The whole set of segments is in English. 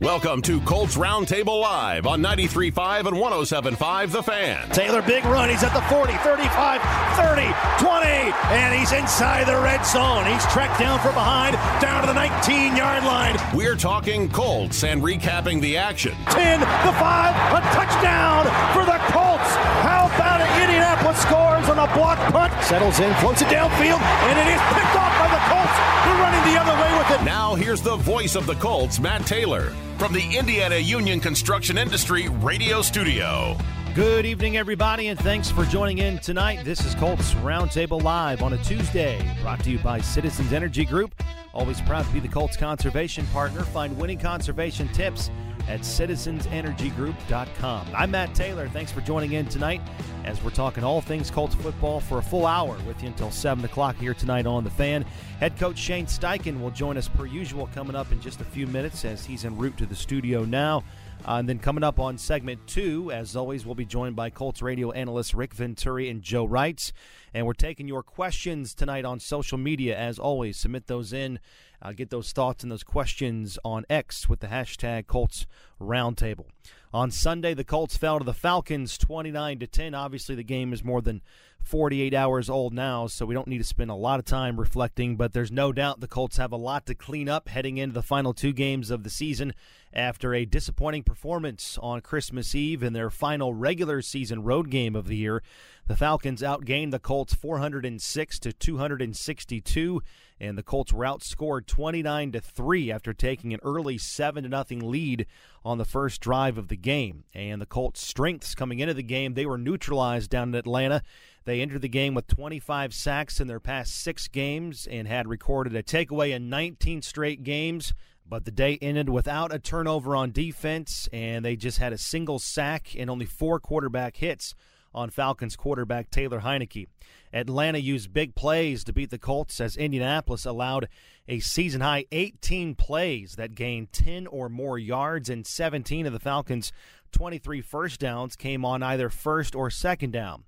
Welcome to Colts Roundtable Live on 93.5 and 107.5 The Fan. Taylor, big run. He's at the 40, 35, 30, 20, and he's inside the red zone. He's tracked down from behind, down to the 19 yard line. We're talking Colts and recapping the action. 10, the 5, a touchdown for the Colts. How about it? Indianapolis scores on a block punt. Settles in, floats it downfield, and it is picked off by the Colts. They're running the other way with it. Now here's the voice of the Colts, Matt Taylor from the Indiana Union Construction Industry Radio Studio. Good evening, everybody, and thanks for joining in tonight. This is Colts Roundtable Live on a Tuesday, brought to you by Citizens Energy Group. Always proud to be the Colts conservation partner. Find winning conservation tips at citizensenergygroup.com. I'm Matt Taylor. Thanks for joining in tonight as we're talking all things Colts football for a full hour with you until 7 o'clock here tonight on The Fan. Head coach Shane Steichen will join us per usual coming up in just a few minutes as he's en route to the studio now. Uh, and then coming up on segment two, as always, we'll be joined by Colts radio analysts Rick Venturi and Joe Reitz. And we're taking your questions tonight on social media. As always, submit those in uh, get those thoughts and those questions on X with the hashtag Colts Roundtable. On Sunday, the Colts fell to the Falcons 29 to 10. Obviously, the game is more than 48 hours old now, so we don't need to spend a lot of time reflecting, but there's no doubt the Colts have a lot to clean up heading into the final two games of the season after a disappointing performance on Christmas Eve in their final regular season road game of the year. The Falcons outgained the Colts 406 to 262 and the Colts were outscored 29 to 3 after taking an early 7 to nothing lead on the first drive of the game. And the Colts' strengths coming into the game, they were neutralized down in Atlanta. They entered the game with 25 sacks in their past 6 games and had recorded a takeaway in 19 straight games. But the day ended without a turnover on defense, and they just had a single sack and only four quarterback hits on Falcons quarterback Taylor Heinicke. Atlanta used big plays to beat the Colts as Indianapolis allowed a season high 18 plays that gained 10 or more yards, and 17 of the Falcons' 23 first downs came on either first or second down.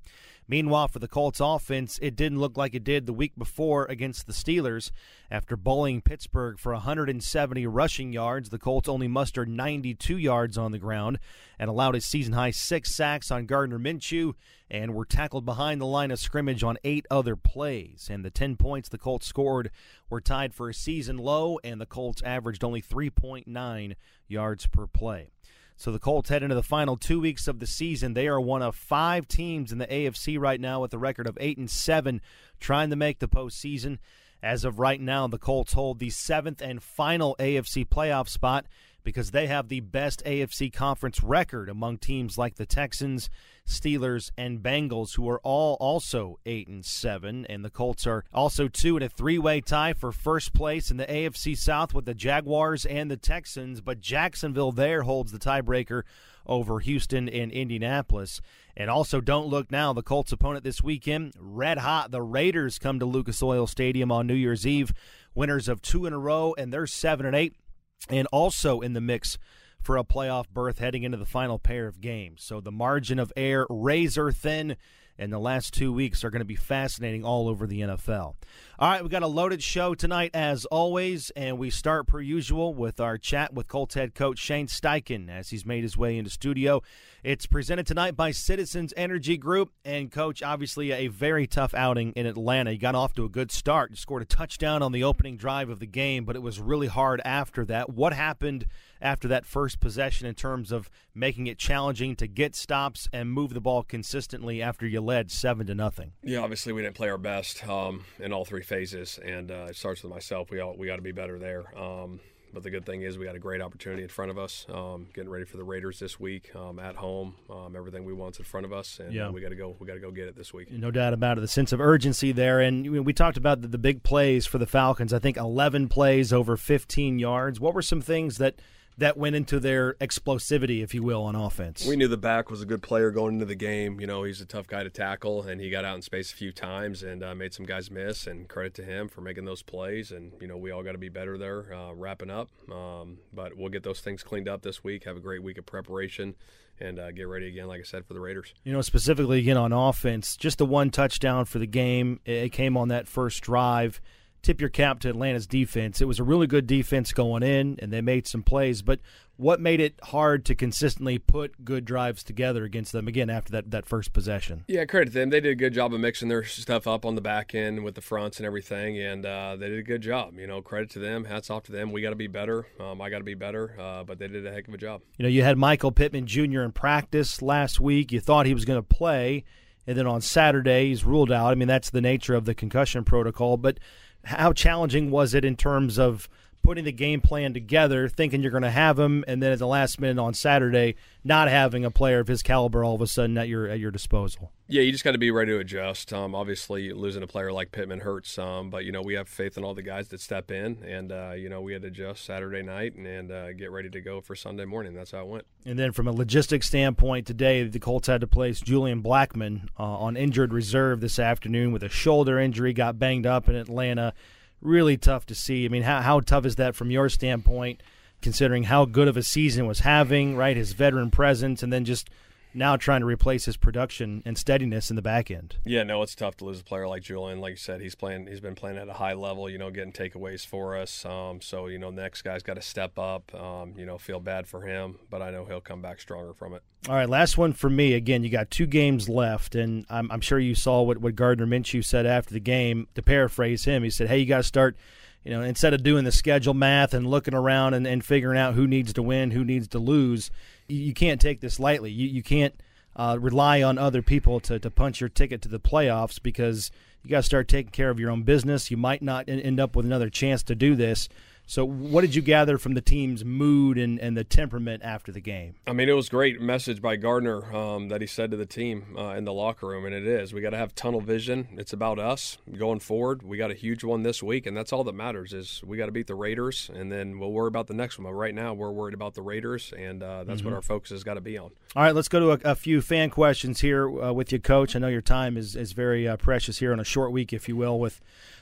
Meanwhile, for the Colts offense, it didn't look like it did the week before against the Steelers. After bullying Pittsburgh for 170 rushing yards, the Colts only mustered 92 yards on the ground and allowed a season high six sacks on Gardner Minshew and were tackled behind the line of scrimmage on eight other plays. And the 10 points the Colts scored were tied for a season low, and the Colts averaged only 3.9 yards per play. So the Colts head into the final two weeks of the season. They are one of five teams in the AFC right now with a record of eight and seven, trying to make the postseason. As of right now, the Colts hold the seventh and final AFC playoff spot because they have the best AFC conference record among teams like the Texans, Steelers, and Bengals, who are all also eight and seven. And the Colts are also two in a three-way tie for first place in the AFC South with the Jaguars and the Texans. But Jacksonville there holds the tiebreaker over Houston and Indianapolis. And also, don't look now. The Colts' opponent this weekend, red hot. The Raiders come to Lucas Oil Stadium on New Year's Eve, winners of two in a row, and they're seven and eight and also in the mix for a playoff berth heading into the final pair of games. So the margin of error razor thin and the last two weeks are going to be fascinating all over the NFL. All right, we got a loaded show tonight as always, and we start per usual with our chat with Colts head coach Shane Steichen as he's made his way into studio. It's presented tonight by Citizens Energy Group, and coach, obviously a very tough outing in Atlanta. He got off to a good start, scored a touchdown on the opening drive of the game, but it was really hard after that. What happened? After that first possession in terms of making it challenging to get stops and move the ball consistently after you led seven to nothing. Yeah, obviously we didn't play our best um, in all three phases, and uh, it starts with myself. We all we got to be better there. Um, but the good thing is we got a great opportunity in front of us. Um, getting ready for the Raiders this week um, at home. Um, everything we want's in front of us, and yeah. we got to go. We got to go get it this week. No doubt about it. The sense of urgency there, and we talked about the, the big plays for the Falcons. I think 11 plays over 15 yards. What were some things that that went into their explosivity, if you will, on offense. We knew the back was a good player going into the game. You know, he's a tough guy to tackle, and he got out in space a few times and uh, made some guys miss. And credit to him for making those plays. And you know, we all got to be better there, uh, wrapping up. Um, but we'll get those things cleaned up this week. Have a great week of preparation. And uh, get ready again, like I said, for the Raiders. You know, specifically again on offense, just the one touchdown for the game. It came on that first drive tip your cap to Atlanta's defense. It was a really good defense going in, and they made some plays. But what made it hard to consistently put good drives together against them again after that, that first possession? Yeah, credit to them. They did a good job of mixing their stuff up on the back end with the fronts and everything, and uh, they did a good job. You know, credit to them. Hats off to them. We got to be better. Um, I got to be better, uh, but they did a heck of a job. You know, you had Michael Pittman Jr. in practice last week. You thought he was going to play, and then on Saturday he's ruled out. I mean, that's the nature of the concussion protocol, but how challenging was it in terms of putting the game plan together, thinking you're going to have him, and then at the last minute on Saturday, not having a player of his caliber all of a sudden at your at your disposal? Yeah, you just got to be ready to adjust. Um, obviously, losing a player like Pittman hurts but you know we have faith in all the guys that step in, and uh, you know we had to adjust Saturday night and, and uh, get ready to go for Sunday morning. That's how it went. And then from a logistics standpoint, today the Colts had to place Julian Blackmon uh, on injured reserve this afternoon with a shoulder injury. Got banged up in Atlanta really tough to see. I mean, how, how tough is that from your standpoint, considering how good of a season was having, right? His veteran presence, and then just now trying to replace his production and steadiness in the back end. Yeah, no, it's tough to lose a player like Julian. Like you said, he's playing. He's been playing at a high level. You know, getting takeaways for us. Um, so you know, next guy's got to step up. Um, you know, feel bad for him, but I know he'll come back stronger from it. All right, last one for me. Again, you got two games left, and I'm, I'm sure you saw what what Gardner Minshew said after the game. To paraphrase him, he said, "Hey, you got to start." you know, instead of doing the schedule math and looking around and, and figuring out who needs to win, who needs to lose, you, can't take this lightly. You, you can't uh, rely on other people to, to punch your ticket to the playoffs because you got to start taking care of your own business. You might not end up with another chance to do this. So, what did you gather from the team's mood and, and the temperament after the game? I mean, it was great message by Gardner um, that he said to the team uh, in the locker room, and it is. We got to have tunnel vision. It's about us going forward. We got a huge one this week, and that's all that matters. Is we got to beat the Raiders, and then we'll worry about the next one. But right now, we're worried about the Raiders, and uh, that's mm-hmm. what our focus has got to be on. All right, let's go to a, a few fan questions here uh, with you, Coach. I know your time is is very uh, precious here on a short week, if you will, with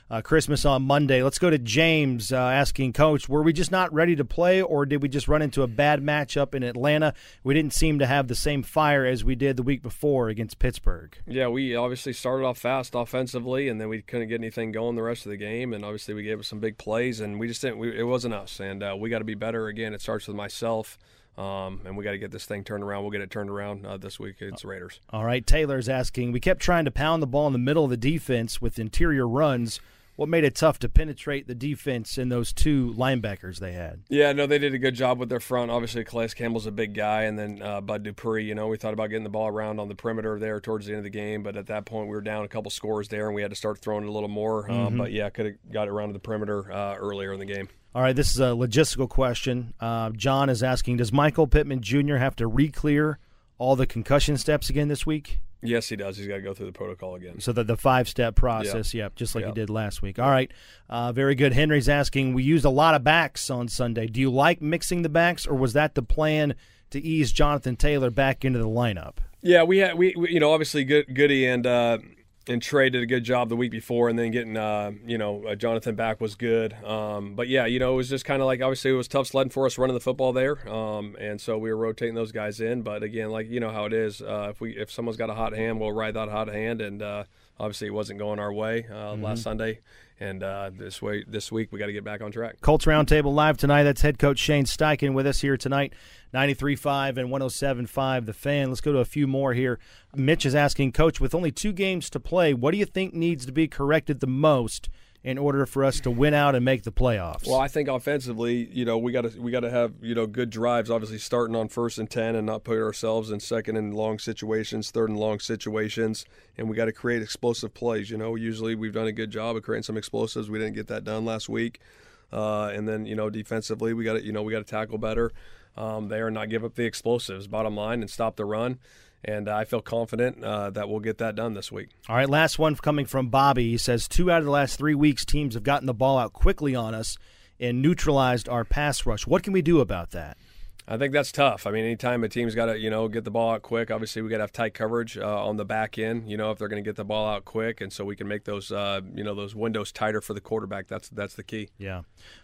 uh, Christmas on Monday. Let's go to James uh, asking Coach, were we just not ready to play, or did we just run into a bad matchup in Atlanta? We didn't seem to have the same fire as we did the week before against Pittsburgh. Yeah, we obviously started off fast offensively, and then we couldn't get anything going the rest of the game. And obviously, we gave us some big plays, and we just didn't. We, it wasn't us, and uh, we got to be better. Again, it starts with myself. Um, and we got to get this thing turned around. We'll get it turned around uh, this week It's the Raiders. All right. Taylor's asking. We kept trying to pound the ball in the middle of the defense with interior runs what made it tough to penetrate the defense in those two linebackers they had? Yeah, no, they did a good job with their front. Obviously, Calais Campbell's a big guy, and then uh, Bud Dupree. You know, we thought about getting the ball around on the perimeter there towards the end of the game, but at that point we were down a couple scores there, and we had to start throwing it a little more. Um, mm-hmm. but yeah, could have got it around to the perimeter uh, earlier in the game. All right, this is a logistical question. Uh, John is asking: Does Michael Pittman Jr. have to re-clear all the concussion steps again this week? Yes, he does. He's got to go through the protocol again. So that the five step process, yep. yep, just like yep. he did last week. All right, uh, very good. Henry's asking. We used a lot of backs on Sunday. Do you like mixing the backs, or was that the plan to ease Jonathan Taylor back into the lineup? Yeah, we had we, we you know obviously good Goody and uh, and Trey did a good job the week before, and then getting uh, you know uh, Jonathan back was good. Um, but yeah, you know it was just kind of like obviously it was tough sledding for us running the football there, um, and so we were rotating those guys in. But again, like you know how it is, uh, if we if someone's got a hot hand, we'll ride that hot hand, and uh, obviously it wasn't going our way uh, mm-hmm. last Sunday. And uh, this way, this week we got to get back on track. Colts Roundtable live tonight. That's head coach Shane Steichen with us here tonight. 93.5 and 107.5 The Fan. Let's go to a few more here. Mitch is asking, Coach, with only two games to play, what do you think needs to be corrected the most in order for us to win out and make the playoffs? Well, I think offensively, you know, we got to we got to have you know good drives. Obviously, starting on first and ten, and not put ourselves in second and long situations, third and long situations, and we got to create explosive plays. You know, usually we've done a good job of creating some explosives. We didn't get that done last week, uh, and then you know defensively, we got to you know we got to tackle better um, there and not give up the explosives. Bottom line, and stop the run and I feel confident uh, that we'll get that done this week. All right, last one coming from Bobby. He says two out of the last three weeks, teams have gotten the ball out quickly on us and neutralized our pass rush. What can we do about that? I think that's tough. I mean, anytime a team's got to, you know, get the ball out quick, obviously we got to have tight coverage uh, on the back end. You know, if they're going to get the ball out quick, and so we can make those, uh, you know, those windows tighter for the quarterback. That's that's the key. Yeah.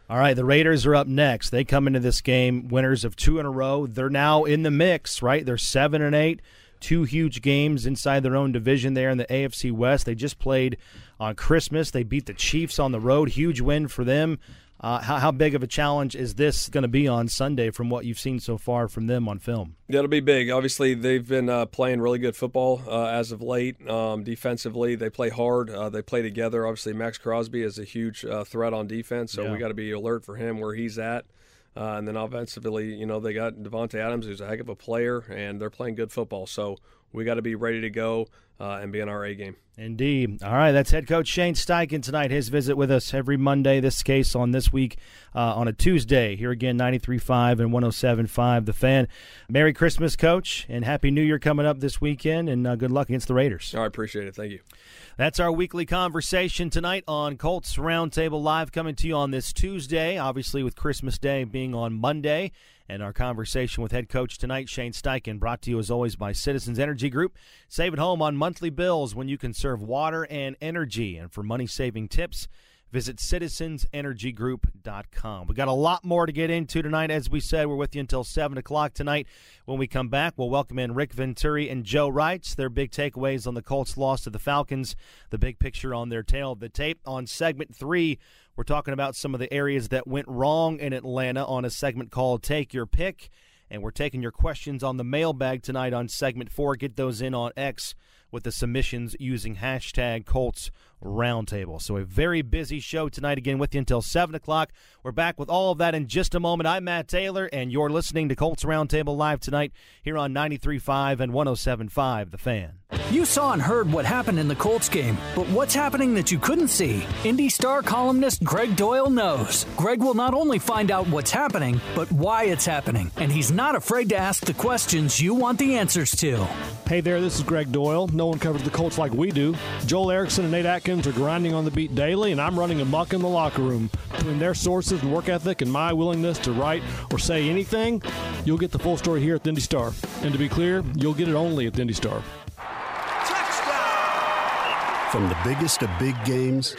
All right, the Raiders are up next. They come into this game winners of two in a row. They're now in the mix, right? They're seven and eight. two huge games inside their own division there in the AFC West. They just played on Christmas. They beat the Chiefs on the road. Huge win for them. Uh, how, how, big of a challenge is this going to be on Sunday from what you've seen so far from them on film? Yeah, it'll be big. Obviously, they've been uh, playing really good football uh, as of late. Um, defensively, they play hard. Uh, they play together. Obviously, Maxx Crosby is a huge uh, threat on defense, so yeah. we got to be alert for him where he's at. Uh, and then offensively, you know, they got Davante Adams, who's a heck of a player, and they're playing good football. So we got to be ready to go uh, and be in our A game. Indeed. All right, that's head coach Shane Steichen tonight. His visit with us every Monday. This case on this week uh, on a Tuesday. Here again, 93.5 and 107.5 The Fan. Merry Christmas, coach, and Happy New Year coming up this weekend, and uh, good luck against the Raiders. I appreciate it. Thank you. That's our weekly conversation tonight on Colts Roundtable Live, coming to you on this Tuesday, obviously with Christmas Day being on Monday. And our conversation with head coach tonight, Shane Steichen, brought to you as always by Citizens Energy Group. Save at home on monthly bills when you conserve water and energy. And for money saving tips, Visit citizensenergygroup.com. We got a lot more to get into tonight. As we said, we're with you until 7 o'clock tonight. When we come back, we'll welcome in Rick Venturi and Joe Reitz. Their big takeaways on the Colts' loss to the Falcons, the big picture on their tale of the tape. On segment three, we're talking about some of the areas that went wrong in Atlanta on a segment called Take Your Pick. And we're taking your questions on the mailbag tonight on segment four. Get those in on X with the submissions using hashtag Colts Roundtable. So a very busy show tonight again with you until 7 o'clock. We're back with all of that in just a moment. I'm Matt Taylor, and you're listening to Colts Roundtable Live tonight here on 93.5 and 107.5 The Fan. You saw and heard what happened in the Colts game, but what's happening that you couldn't see? Indy Star columnist Greg Doyel knows. Greg will not only find out what's happening, but why it's happening, and he's not afraid to ask the questions you want the answers to. Hey there, this is Greg Doyel. No one covers the Colts like we do. Joel Erickson and Nate Atkins are grinding on the beat daily, and I'm running amok in the locker room. Between their sources and work ethic and my willingness to write or say anything, you'll get the full story here at the Indy Star. And to be clear, you'll get it only at the Indy Star. From the biggest of big games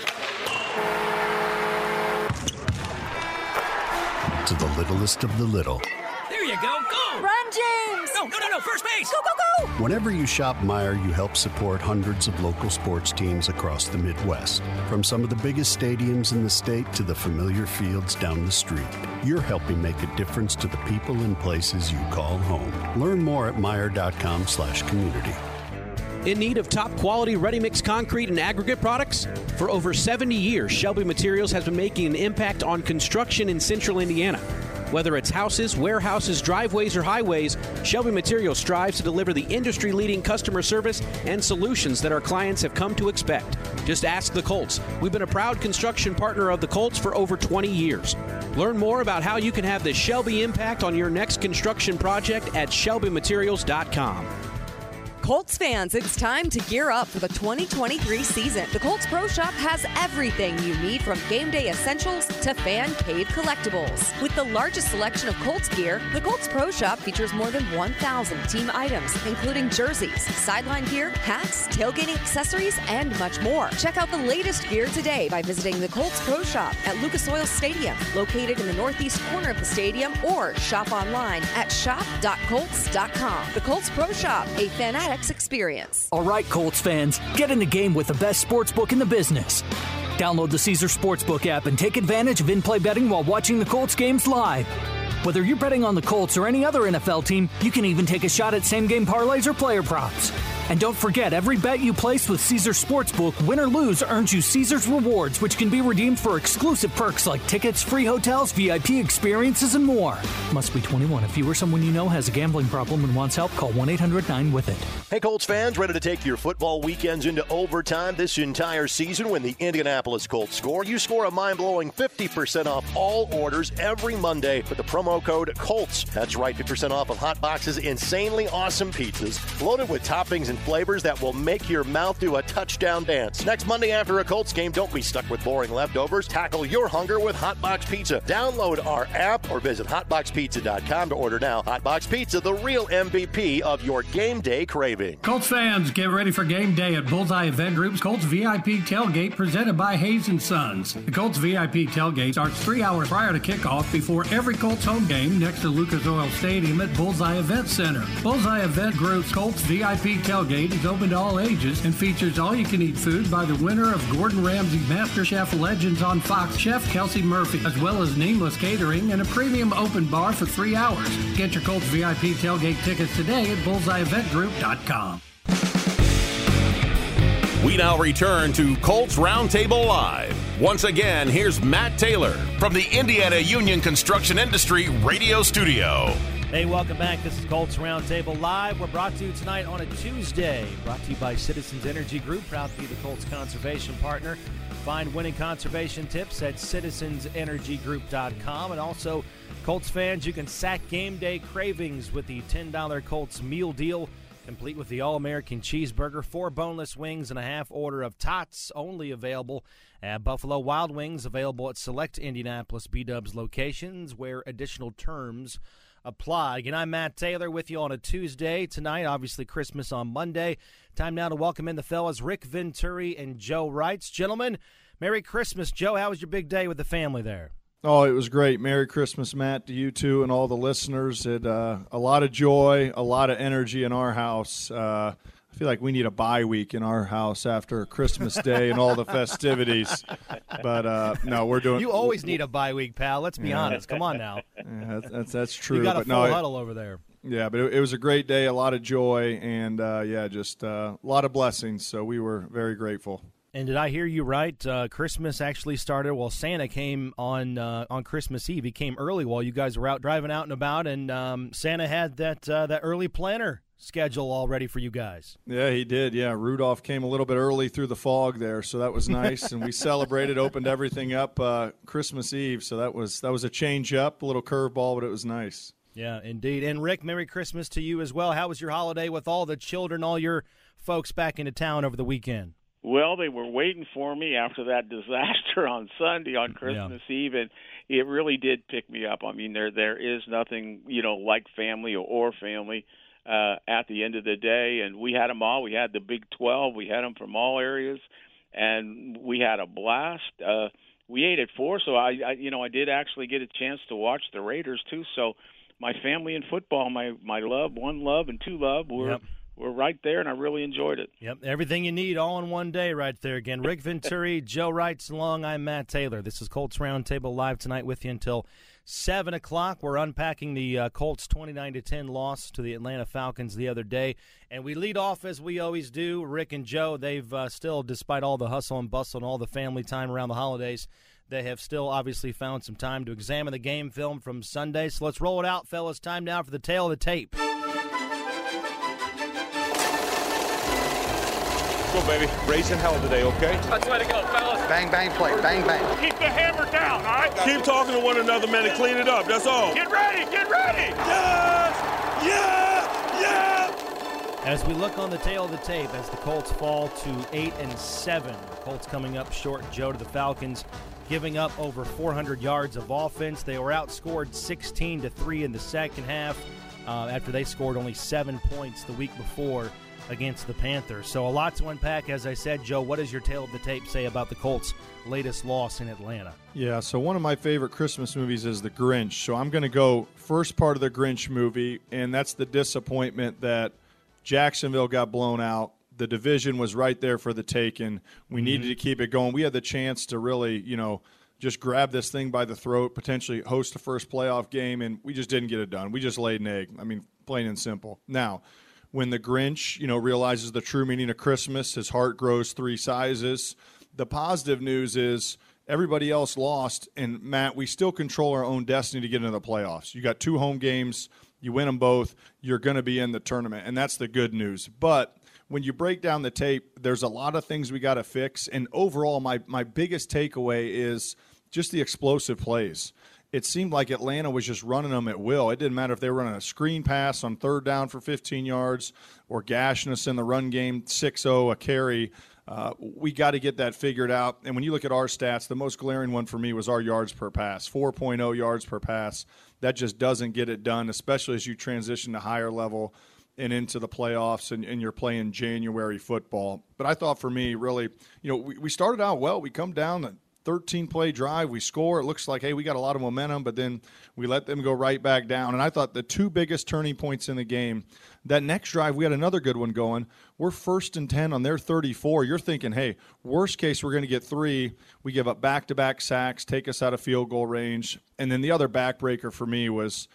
to the littlest of the little. There you go. Go! Run, James! No, no, no, no. First base. Go, go, go! Whenever you shop Meijer, you help support hundreds of local sports teams across the Midwest. From some of the biggest stadiums in the state to the familiar fields down the street. You're helping make a difference to the people and places you call home. Learn more at Meijer.com slash community. In need of top quality ready mix concrete and aggregate products? For over 70 years, Shelby Materials has been making an impact on construction in central Indiana. Whether it's houses, warehouses, driveways, or highways, Shelby Materials strives to deliver the industry leading customer service and solutions that our clients have come to expect. Just ask the Colts. We've been a proud construction partner of the Colts for over 20 years. Learn more about how you can have the Shelby impact on your next construction project at shelbymaterials.com. Colts fans, it's time to gear up for the 2023 season. The Colts Pro Shop has everything you need from game day essentials to fan cave collectibles. With the largest selection of Colts gear, the Colts Pro Shop features more than 1,000 team items, including jerseys, sideline gear, hats, tailgating accessories, and much more. Check out the latest gear today by visiting the Colts Pro Shop at Lucas Oil Stadium, located in the northeast corner of the stadium, or shop online at shop.colts.com. The Colts Pro Shop, a fanatic experience. All right, Colts fans, get in the game with the best sports book in the business. Download the Caesar Sportsbook app and take advantage of in play betting while watching the Colts games live. Whether you're betting on the Colts or any other NFL team, you can even take a shot at same game parlays or player props. And don't forget, every bet you place with Caesar Sportsbook, win or lose, earns you Caesar's rewards, which can be redeemed for exclusive perks like tickets, free hotels, VIP experiences, and more. Must be 21. If you or someone you know has a gambling problem and wants help, call 1 800 9 with it. Hey, Colts fans, ready to take your football weekends into overtime this entire season when the Indianapolis Colts score? You score a mind blowing 50% off all orders every Monday with the promo code COLTS. That's right, 50% off of hot boxes, insanely awesome pizzas loaded with toppings and flavors that will make your mouth do a touchdown dance. Next Monday after a Colts game, don't be stuck with boring leftovers. Tackle your hunger with Hotbox Pizza. Download our app or visit hotboxpizza.com to order now. Hotbox Pizza, the real MVP of your game day craving. Colts fans, get ready for game day at Bullseye Event Group's Colts VIP Tailgate presented by Hayes and Sons. The Colts VIP Tailgate starts three hours prior to kickoff before every Colts home game next to Lucas Oil Stadium at Bullseye Event Center. Bullseye Event Group's Colts VIP Tailgate is open to all ages and features all-you-can-eat food by the winner of Gordon Ramsay Master Chef Legends on Fox, Chef Kelsey Murphy, as well as Nameless Catering and a premium open bar for three hours. Get your Colts VIP Tailgate tickets today at bullseyeeventgroup.com. We now return to Colts Roundtable Live. Once again, here's Matt Taylor from the Indiana Union Construction Industry Radio Studio. Hey, welcome back. This is Colts Roundtable Live. We're brought to you tonight on a Tuesday. Brought to you by Citizens Energy Group, proud to be the Colts conservation partner. Find winning conservation tips at citizensenergygroup.com. And also, Colts fans, you can sack game day cravings with the $10 Colts meal deal complete with the All American Cheeseburger, four boneless wings, and a half order of tots, only available at Buffalo Wild Wings, available at select Indianapolis B Dubs locations where additional terms apply. Again, I'm Matt Taylor with you on a Tuesday tonight, obviously Christmas on Monday. Time now to welcome in the fellas, Rick Venturi and Joe Reitz. Gentlemen, Merry Christmas. Joe, how was your big day with the family there? Oh, it was great. Merry Christmas, Matt, to you too and all the listeners. It uh, a lot of joy, a lot of energy in our house. Uh, I feel like we need a bye week in our house after Christmas Day and all the festivities. But uh, no, we're doing. You always need a bye week, pal. Let's be Yeah. honest. Come on now. Yeah, that's, that's that's true. You got a full no, huddle over there. Yeah, but it, it was a great day, a lot of joy, and uh, yeah, just uh, a lot of blessings. So we were very grateful. And did I hear you right? Uh, Christmas actually started. Well, Santa came on uh, on Christmas Eve. He came early while you guys were out driving out and about, and um, Santa had that uh, that early planner schedule all ready for you guys. Yeah, he did. Yeah, Rudolph came a little bit early through the fog there, so that was nice. and we celebrated, opened everything up uh, Christmas Eve. So that was that was a change up, a little curveball, but it was nice. Yeah, indeed. And Rick, Merry Christmas to you as well. How was your holiday with all the children, all your folks back into town over the weekend? Well, they were waiting for me after that disaster on Sunday on Christmas Eve, and it really did pick me up. I mean, there there is nothing you know like family or, or family uh, at the end of the day, and we had them all. We had the Big Twelve. We had them from all areas, and we had a blast. Uh, we ate at four, so I, I you know I did actually get a chance to watch the Raiders too. So my family in football, my my love, one love and two love, were Yep. were right there, and I really enjoyed it. Yep, everything you need all in one day right there. Again, Rick Venturi, Joe Reitz along. I'm Matt Taylor. This is Colts Roundtable live tonight with you until seven o'clock. We're unpacking the uh, Colts 29 to 10 loss to the Atlanta Falcons the other day, and we lead off as we always do. Rick and Joe, they've uh, still, despite all the hustle and bustle and all the family time around the holidays. They have still obviously found some time to examine the game film from Sunday. So let's roll it out, fellas. Time now for the tale of the tape. Go, baby. Raising hell today, okay? Let's let it go, fellas. Bang, bang, play. Bang, bang. Keep the hammer down, all right? Keep talking to one another, man, and clean it up. That's all. Get ready, get ready. Yes! Yeah! Yeah! As we look on the tale of the tape, as the Colts fall to eight and seven, Colts coming up short. Joe to the Falcons, giving up over 400 yards of offense. They were outscored 16 to three in the second half uh, after they scored only seven points the week before against the Panthers. So a lot to unpack. As I said, Joe, what does your tale of the tape say about the Colts' latest loss in Atlanta? Yeah, so one of my favorite Christmas movies is The Grinch. So I'm going to go first part of the Grinch movie, and that's the disappointment that Jacksonville got blown out. The division was right there for the taking. We mm-hmm. needed to keep it going. We had the chance to really, you know, just grab this thing by the throat, potentially host a first playoff game, and we just didn't get it done. We just laid an egg. I mean, plain and simple. Now, when the Grinch, you know, realizes the true meaning of Christmas, his heart grows three sizes. The positive news is everybody else lost, and Matt, we still control our own destiny to get into the playoffs. You got two home games, you win them both, you're going to be in the tournament, and that's the good news. But when you break down the tape, there's a lot of things we got to fix, and overall, my my biggest takeaway is just the explosive plays. It seemed like Atlanta was just running them at will. It didn't matter if they were running a screen pass on third down for 15 yards or gashing us in the run game 6 0 a carry. Uh, we got to get that figured out. And when you look at our stats, the most glaring one for me was our yards per pass 4.0 yards per pass. That just doesn't get it done, especially as you transition to higher level and into the playoffs and, and, you're playing January football. But I thought for me, really, you know, we, we started out well. We come down 13 play drive, we score. It looks like, hey, we got a lot of momentum, but then we let them go right back down. And I thought the two biggest turning points in the game, that next drive, we had another good one going. We're first and 10 on their 34. You're thinking, hey, worst case, we're going to get three. We give up back to back sacks, take us out of field goal range. And then the other backbreaker for me was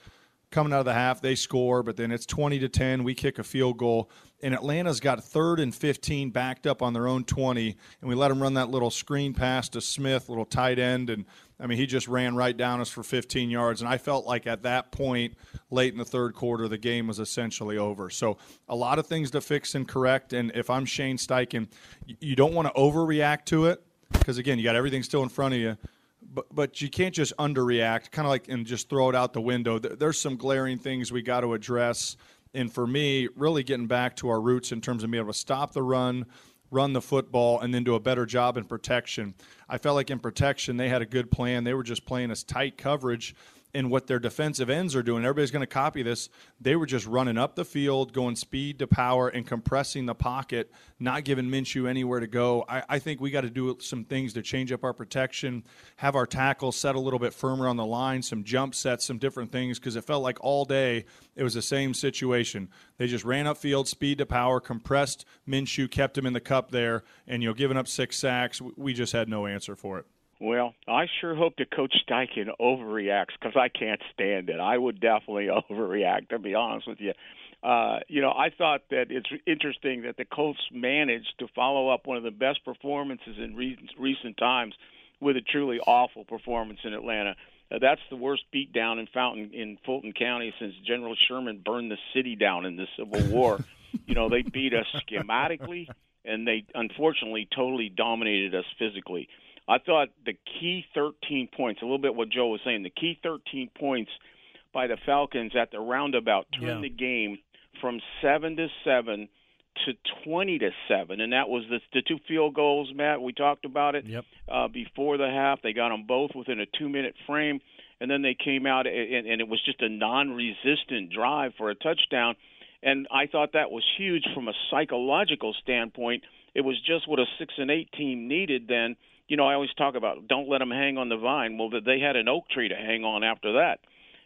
coming out of the half, they score, but then it's 20 to 10. We kick a field goal, and Atlanta's got third and 15 backed up on their own 20, and we let them run that little screen pass to Smith, little tight end, and I mean he just ran right down us for 15 yards, and I felt like at that point, late in the third quarter, the game was essentially over. So a lot of things to fix and correct, and if I'm Shane Steichen, you don't want to overreact to it because again, you got everything still in front of you but but you can't just underreact, kind of like and just throw it out the window. There's some glaring things we got to address, and for me, really getting back to our roots in terms of being able to stop the run, run the football, and then do a better job in protection. I felt like in protection they had a good plan. They were just playing as tight coverage in what their defensive ends are doing. Everybody's going to copy this. They were just running up the field, going speed to power, and compressing the pocket, not giving Minshew anywhere to go. I, I think we got to do some things to change up our protection, have our tackles set a little bit firmer on the line, some jump sets, some different things, because it felt like all day it was the same situation. They just ran up field, speed to power, compressed Minshew, kept him in the cup there, and you know, giving up six sacks. We just had no answer for it. Well, I sure hope that Coach Steichen overreacts because I can't stand it. I would definitely overreact, to be honest with you. Uh, you know, I thought that it's interesting that the Colts managed to follow up one of the best performances in re- recent times with a truly awful performance in Atlanta. Uh, that's the worst beatdown in Fountain in Fulton County since General Sherman burned the city down in the Civil War. you know, they beat us schematically, and they unfortunately totally dominated us physically. I thought the key 13 points, a little bit what Joe was saying, the key 13 points by the Falcons at the roundabout turned yeah. the game from seven to seven to 20 to 7 and that was the, the two field goals matt we talked about it yep. uh, before the half they got them both within a two minute frame and then they came out and, and it was just a non-resistant drive for a touchdown and i thought that was huge from a psychological standpoint it was just what a six and eight team needed then you know, I always talk about don't let them hang on the vine. Well, they had an oak tree to hang on after that.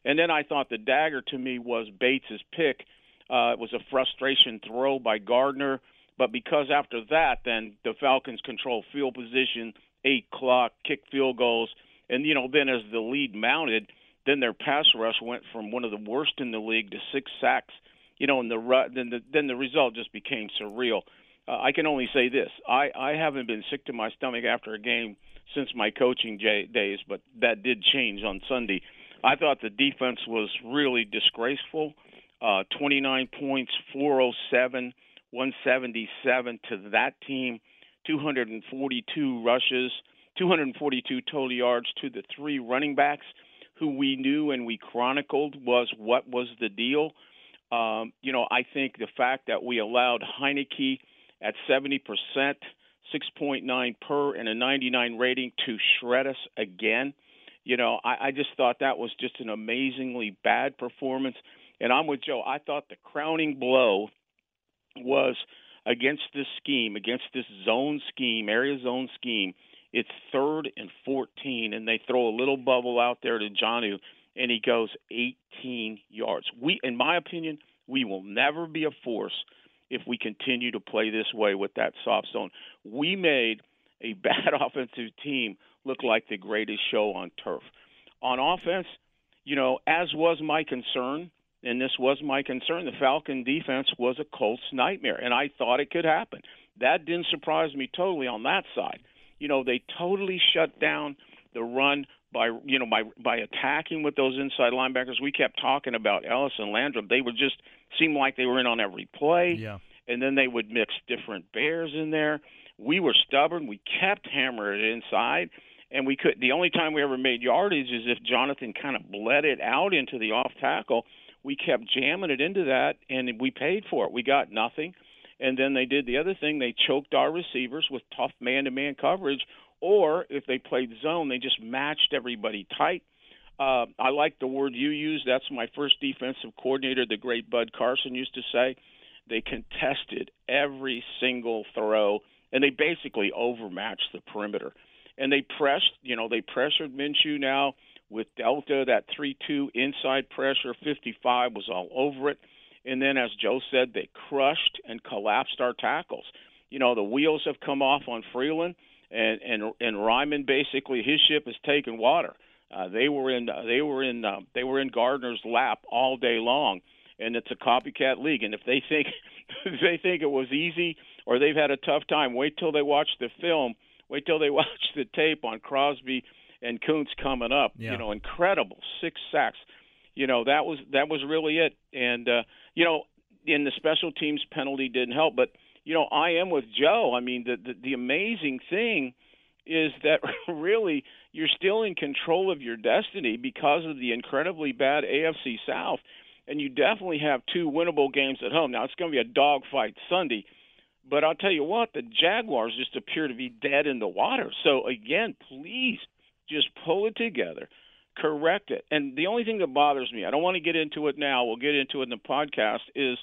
And then I thought the dagger to me was Bates's pick. Uh, it was a frustration throw by Gardner, but because after that, then the Falcons control field position, eight clock, kick field goals, and you know, then as the lead mounted, then their pass rush went from one of the worst in the league to six sacks. You know, and the then the then the result just became surreal uh, I can only say this: I I haven't been sick to my stomach after a game since my coaching j- days, but that did change on Sunday. I thought the defense was really disgraceful. Uh, 29 points, 407, 177 to that team, 242 rushes, 242 total yards to the three running backs who we knew and we chronicled was what was the deal. Um, you know, I think the fact that we allowed Heinicke at 70%, 6.9 per, and a 99 rating to shred us again. You know, I, I just thought that was just an amazingly bad performance. And I'm with Joe. I thought the crowning blow was against this scheme, against this zone scheme, area zone scheme. It's third and 14, and they throw a little bubble out there to Jonnu, and he goes 18 yards. We, in my opinion, we will never be a force – if we continue to play this way with that soft zone. We made a bad offensive team look like the greatest show on turf. On offense, you know, as was my concern, and this was my concern, the Falcon defense was a Colts nightmare, and I thought it could happen. That didn't surprise me totally on that side. You know, they totally shut down the run by you know by by attacking with those inside linebackers. We kept talking about Elliss and Landman. They would just seem like they were in on every play. Yeah. And then they would mix different bears in there. We were stubborn. We kept hammering it inside, and we could. The only time we ever made yardage is if Jonathan kind of bled it out into the off tackle. We kept jamming it into that, and we paid for it. We got nothing. And then they did the other thing. They choked our receivers with tough man-to-man coverage, or if they played zone, they just matched everybody tight. Uh, I like the word you use. That's my first defensive coordinator, the great Bud Carson, used to say. They contested every single throw, and they basically overmatched the perimeter. And they pressed, you know, they pressured Minshew now with Delta, that 3 2 inside pressure. 55 was all over it. And then, as Joe said, they crushed and collapsed our tackles. You know, the wheels have come off on Freeland, and and and Raimann basically his ship has taken water. Uh, they were in they were in uh, they were in Gardner's lap all day long, and it's a copycat league. And if they think if they think it was easy or they've had a tough time, wait till they watch the film. Wait till they watch the tape on Crosby and Koonce coming up. Yeah. You know, incredible six sacks. You know that was that was really it. And uh, you know, in the special teams penalty didn't help, but you know, I am with Joe. I mean, the the, the amazing thing is that really you're still in control of your destiny because of the incredibly bad AFC South, and you definitely have two winnable games at home. Now it's going to be a dogfight Sunday, but I'll tell you what, the Jaguars just appear to be dead in the water. So again, please just pull it together, correct it. And the only thing that bothers me, I don't want to get into it now. We'll get into it in the podcast. Is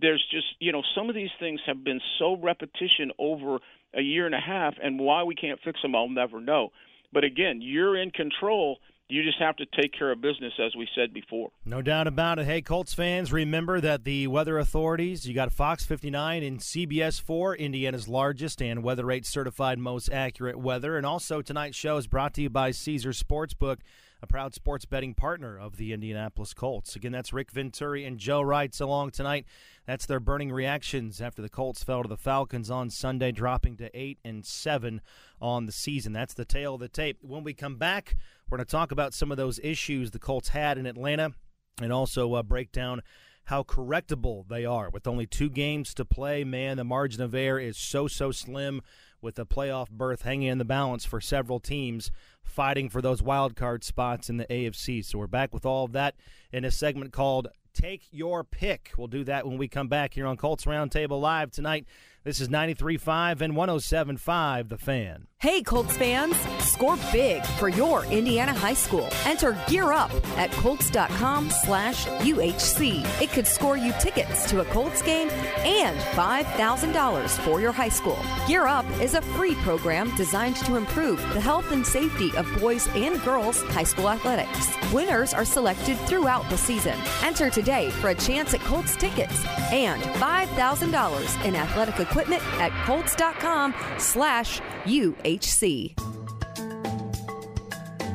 there's just you know some of these things have been so repetition over a year and a half, and why we can't fix them, I'll never know. But again, you're in control. You just have to take care of business, as we said before. No doubt about it. Hey, Colts fans, remember that the weather authorities, you got Fox 59 and CBS 4, Indiana's largest and weather rate certified most accurate weather. And also, tonight's show is brought to you by Caesar Sportsbook, a proud sports betting partner of the Indianapolis Colts. Again, that's Rick Venturi and Joe Reitz along tonight. That's their burning reactions after the Colts fell to the Falcons on Sunday, dropping to 8 and 7 on the season. That's the tale of the tape. When we come back, we're going to talk about some of those issues the Colts had in Atlanta and also uh, break down how correctable they are. With only two games to play, man, the margin of error is so, so slim with a playoff berth hanging in the balance for several teams fighting for those wild card spots in the AFC. So we're back with all of that in a segment called Take Your Pick. We'll do that when we come back here on Colts Roundtable Live tonight. This is 93.5 and 107.5 The Fan. Hey, Colts fans, score big for your Indiana high school. Enter Gear Up at Colts.com slash UHC. It could score you tickets to a Colts game and $5,000 for your high school. Gear Up is a free program designed to improve the health and safety of boys and girls high school athletics. Winners are selected throughout the season. Enter today for a chance at Colts tickets and $5,000 in athletic equipment at Colts.com slash UHC.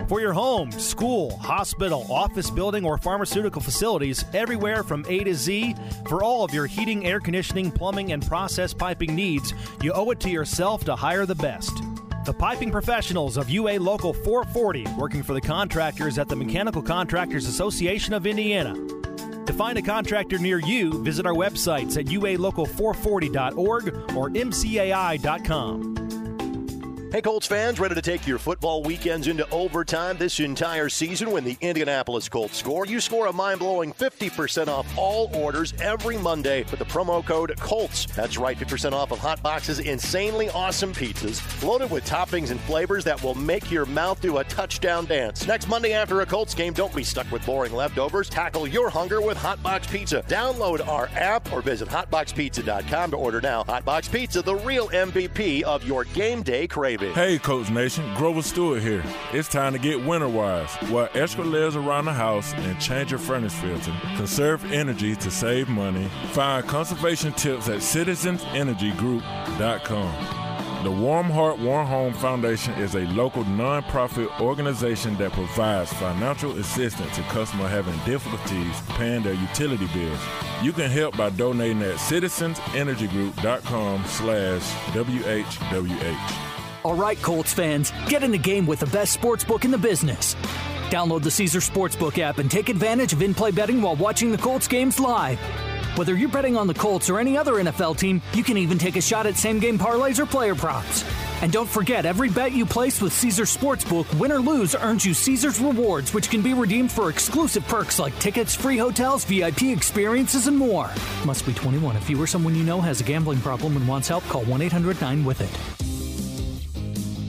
For your home, school, hospital, office building, or pharmaceutical facilities, everywhere from A to Z, for all of your heating, air conditioning, plumbing, and process piping needs, you owe it to yourself to hire the best. The piping professionals of UA Local 440, working for the contractors at the Mechanical Contractors Association of Indiana. To find a contractor near you, visit our websites at ualocal440.org or mcai.com. Hey, Colts fans, ready to take your football weekends into overtime this entire season when the Indianapolis Colts score? You score a mind blowing 50% off all orders every Monday with the promo code COLTS. That's right, 50% off of Hot Box's insanely awesome pizzas, loaded with toppings and flavors that will make your mouth do a touchdown dance. Next Monday after a Colts game, don't be stuck with boring leftovers. Tackle your hunger with Hot Box Pizza. Download our app or visit hotboxpizza.com to order now. Hot Box Pizza, the real MVP of your game day craving. Hey, Colts Nation, Grover Stewart here. It's time to get winter wise. While extra layers around the house and change your furnace filter. Conserve energy to save money. Find conservation tips at citizensenergygroup.com. The Warm Heart, Warm Home Foundation is a local nonprofit organization that provides financial assistance to customers having difficulties paying their utility bills. You can help by donating at citizensenergygroup.com slash WHWH. All right, Colts fans, get in the game with the best sportsbook in the business. Download the Caesar Sportsbook app and take advantage of in play betting while watching the Colts games live. Whether you're betting on the Colts or any other NFL team, you can even take a shot at same game parlays or player props. And don't forget, every bet you place with Caesar Sportsbook, win or lose, earns you Caesar's rewards, which can be redeemed for exclusive perks like tickets, free hotels, VIP experiences, and more. Must be 21. If you or someone you know has a gambling problem and wants help, call 1 800 9 with it.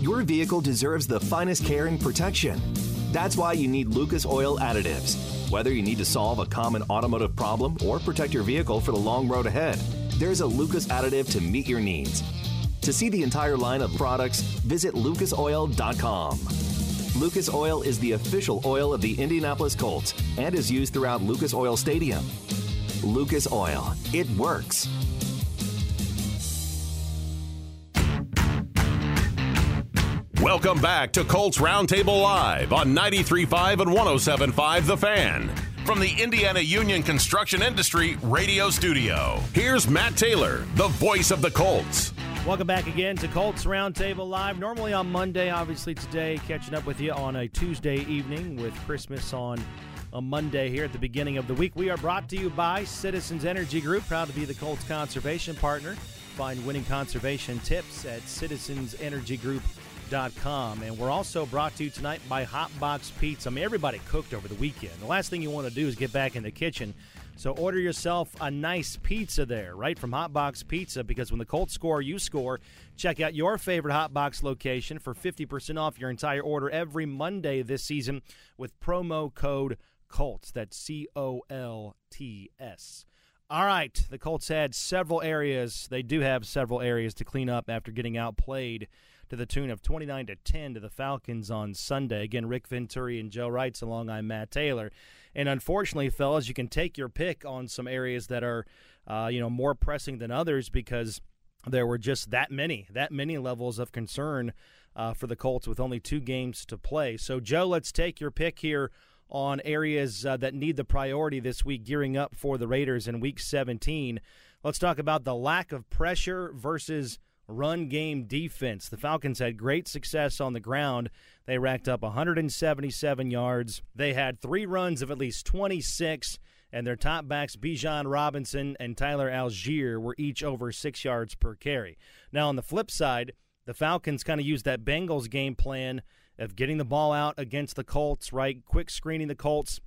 Your vehicle deserves the finest care and protection. That's why you need Lucas Oil Additives. Whether you need to solve a common automotive problem or protect your vehicle for the long road ahead, there's a Lucas additive to meet your needs. To see the entire line of products, visit lucasoil.com. Lucas Oil is the official oil of the Indianapolis Colts and is used throughout Lucas Oil Stadium. Lucas Oil, it works. Welcome back to Colts Roundtable Live on 93.5 and 107.5 The Fan. From the Indiana Union Construction Industry Radio Studio, here's Matt Taylor, the voice of the Colts. Welcome back again to Colts Roundtable Live. Normally on Monday, obviously today, catching up with you on a Tuesday evening with Christmas on a Monday here at the beginning of the week. We are brought to you by Citizens Energy Group, proud to be the Colts conservation partner. Find winning conservation tips at citizensenergygroup.com. And we're also brought to you tonight by Hot Box Pizza. I mean, everybody cooked over the weekend. The last thing you want to do is get back in the kitchen. So order yourself a nice pizza there, right from Hot Box Pizza, because when the Colts score, you score. Check out your favorite Hot Box location for 50% off your entire order every Monday this season with promo code Colts. That's C O L T S. All right, the Colts had several areas. They do have several areas to clean up after getting outplayed to the tune of 29 to 10 to the Falcons on Sunday. Again, Rick Venturi and Joe Reitz along. I'm Matt Taylor. And unfortunately, fellas, you can take your pick on some areas that are, uh, you know, more pressing than others because there were just that many, that many levels of concern uh, for the Colts with only two games to play. So, Joe, let's take your pick here on areas uh, that need the priority this week, gearing up for the Raiders in Week 17. Let's talk about the lack of pressure versus run game defense. The Falcons had great success on the ground. They racked up 177 yards. They had three runs of at least 26, and their top backs, Bijan Robinson and Tyler Allgeier, were each over six yards per carry. Now, on the flip side, the Falcons kind of used that Bengals game plan of getting the ball out against the Colts, right? Quick screening the Colts,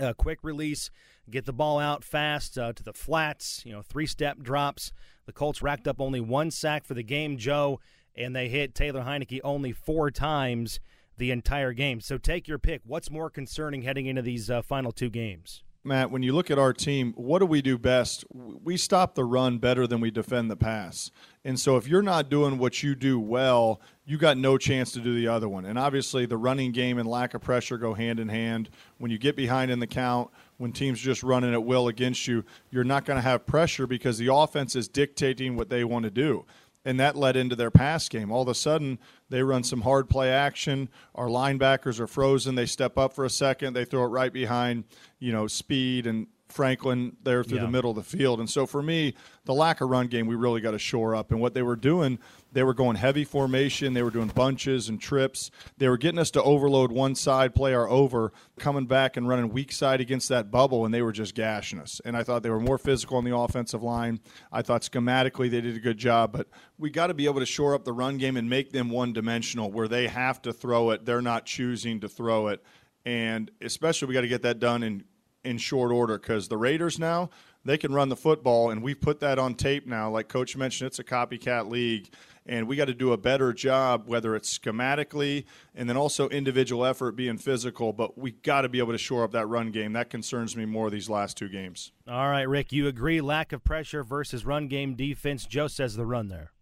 uh, quick release, get the ball out fast uh, to the flats, you know, three step drops. The Colts racked up only one sack for the game, Joe, and they hit Taylor Heinicke only four times the entire game. So take your pick. What's more concerning heading into these uh, final two games? Matt, when you look at our team, what do we do best? We stop the run better than we defend the pass. And so if you're not doing what you do well, you got no chance to do the other one. And obviously, the running game and lack of pressure go hand in hand. When you get behind in the count, when teams just running at will against you, you're not going to have pressure because the offense is dictating what they want to do and that led into their pass game. All of a sudden, they run some hard play action. Our linebackers are frozen. They step up for a second. They throw it right behind, you know, speed and Franklin there through yeah. the middle of the field. And so for me, the lack of run game, we really got to shore up. And what they were doing, they were going heavy formation. They were doing bunches and trips. They were getting us to overload one side, play our over, coming back and running weak side against that bubble, and they were just gashing us. And I thought they were more physical on the offensive line. I thought schematically they did a good job, but we got to be able to shore up the run game and make them one dimensional where they have to throw it. They're not choosing to throw it. And especially, we got to get that done in in short order because the Raiders now they can run the football, and we've put that on tape now. Like Coach mentioned, it's a copycat league, and we got to do a better job, whether it's schematically and then also individual effort being physical. But we got to be able to shore up that run game. That concerns me more these last two games. All right, Rick, you agree? Lack of pressure versus run game defense. Joe says the run there.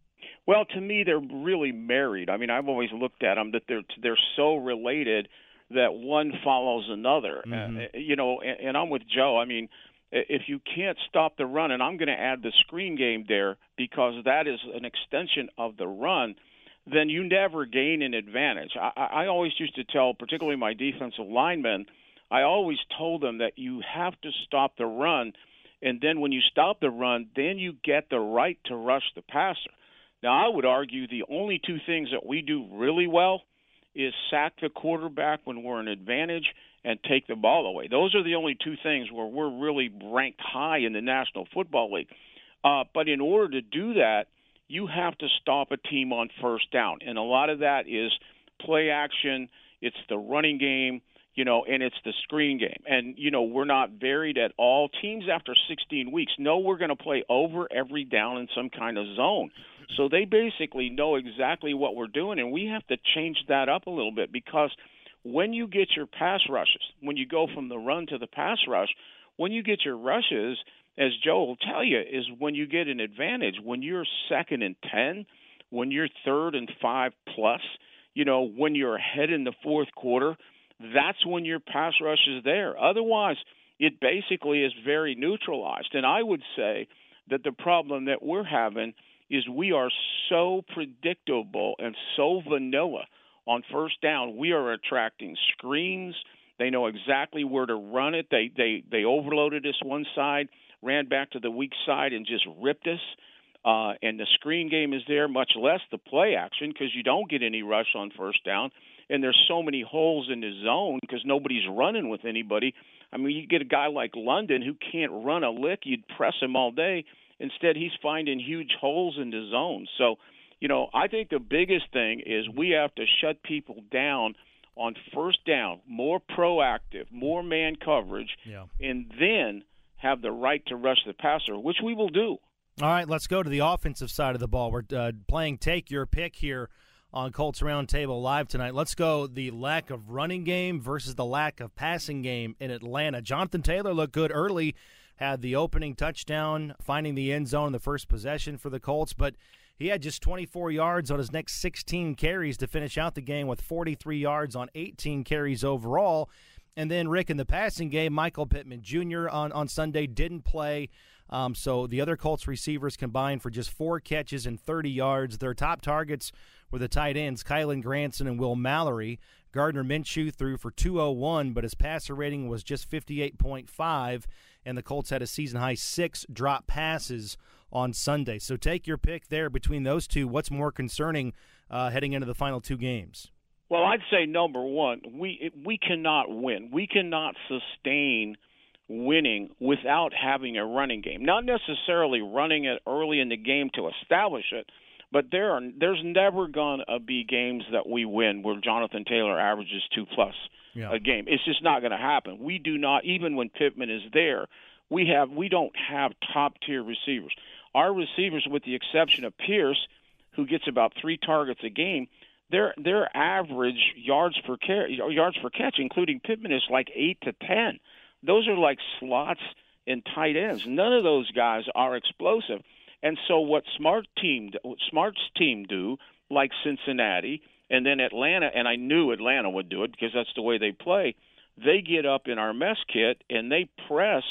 Well, to me, they're really married. I mean, I've always looked at them that they're they're so related that one follows another. Mm-hmm. Uh, you know, and, and I'm with Joe. I mean, if you can't stop the run, and I'm going to add the screen game there because that is an extension of the run, then you never gain an advantage. I, I always used to tell, particularly my defensive linemen, I always told them that you have to stop the run, and then when you stop the run, then you get the right to rush the passer. Now, I would argue the only two things that we do really well is sack the quarterback when we're in advantage and take the ball away. Those are the only two things where we're really ranked high in the National Football League. Uh, but in order to do that, you have to stop a team on first down. And a lot of that is play action, it's the running game, you know, and it's the screen game. And, you know, we're not varied at all. Teams after 16 weeks know we're going to play over every down in some kind of zone. So they basically know exactly what we're doing, and we have to change that up a little bit because when you get your pass rushes, when you go from the run to the pass rush, when you get your rushes, as Joe will tell you, is when you get an advantage. When you're second and 10, when you're third and five plus, you know, when you're ahead in the fourth quarter, that's when your pass rush is there. Otherwise, it basically is very neutralized. And I would say that the problem that we're having is we are so predictable and so vanilla on first down. We are attracting screens. They know exactly where to run it. They they they overloaded us one side, ran back to the weak side, and just ripped us. Uh, and the screen game is there, much less the play action, because you don't get any rush on first down. And there's so many holes in the zone because nobody's running with anybody. I mean, you get a guy like London who can't run a lick. You'd press him all day. Instead, he's finding huge holes in the zone. So, you know, I think the biggest thing is we have to shut people down on first down, more proactive, more man coverage, yeah. and then have the right to rush the passer, which we will do. All right, let's go to the offensive side of the ball. We're uh, playing take your pick here on Colts Roundtable Live tonight. Let's go the lack of running game versus the lack of passing game in Atlanta. Jonathan Taylor looked good early, had the opening touchdown, finding the end zone in the first possession for the Colts, but he had just 24 yards on his next 16 carries to finish out the game with 43 yards on 18 carries overall. And then Rick in the passing game, Michael Pittman Jr. on, on Sunday didn't play. Um, so the other Colts receivers combined for just four catches and 30 yards. Their top targets were the tight ends, Kylen Granson and Will Mallory. Gardner Minshew threw for 201, but his passer rating was just 58.5, and the Colts had a season high six drop passes on Sunday. So take your pick there between those two. What's more concerning uh, heading into the final two games? Well, I'd say number one, we we cannot win. We cannot sustain winning without having a running game. Not necessarily running it early in the game to establish it, but there are there's never going to be games that we win where Jonathan Taylor averages two plus yeah. a game. It's just not going to happen. We do not even when Pittman is there. We have we don't have top tier receivers. Our receivers, with the exception of Pierce, who gets about three targets a game, their their average yards per carry, yards per catch, including Pittman, is like eight to ten. Those are like slots and tight ends. None of those guys are explosive. And so what Smart team Smart's team do, like Cincinnati and then Atlanta, and I knew Atlanta would do it because that's the way they play. They get up in our mess kit and they press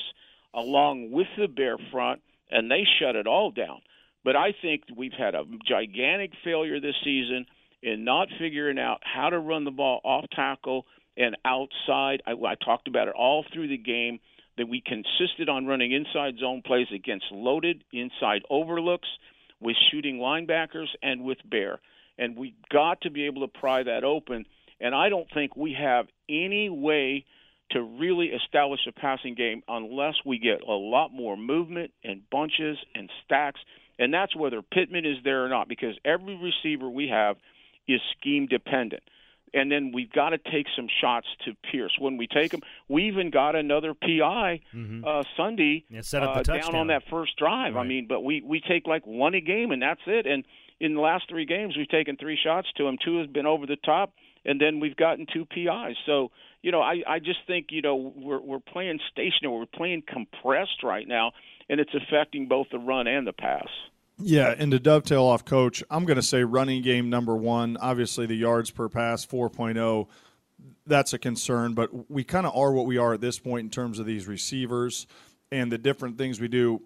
along with the bear front and they shut it all down. But I think we've had a gigantic failure this season in not figuring out how to run the ball off tackle and outside. I, I talked about it all through the game that we consisted on running inside zone plays against loaded inside overlooks with shooting linebackers and with bear. And we got to be able to pry that open. And I don't think we have any way to really establish a passing game unless we get a lot more movement and bunches and stacks. And that's whether Pittman is there or not, because every receiver we have is scheme dependent. And then we've got to take some shots to Pierce. When we take them, we even got another PI mm-hmm. uh, Sunday yeah, set up uh, the down on that first drive. Right. I mean, but we we take like one a game, and that's it. And in the last three games, we've taken three shots to him. Two has been over the top, and then we've gotten two PIs. So you know, I I just think you know we're we're playing stationary, we're playing compressed right now, and it's affecting both the run and the pass. Yeah, and to dovetail off coach, I'm going to say running game number one. Obviously, the yards per pass 4.0, that's a concern, but we kind of are what we are at this point in terms of these receivers and the different things we do.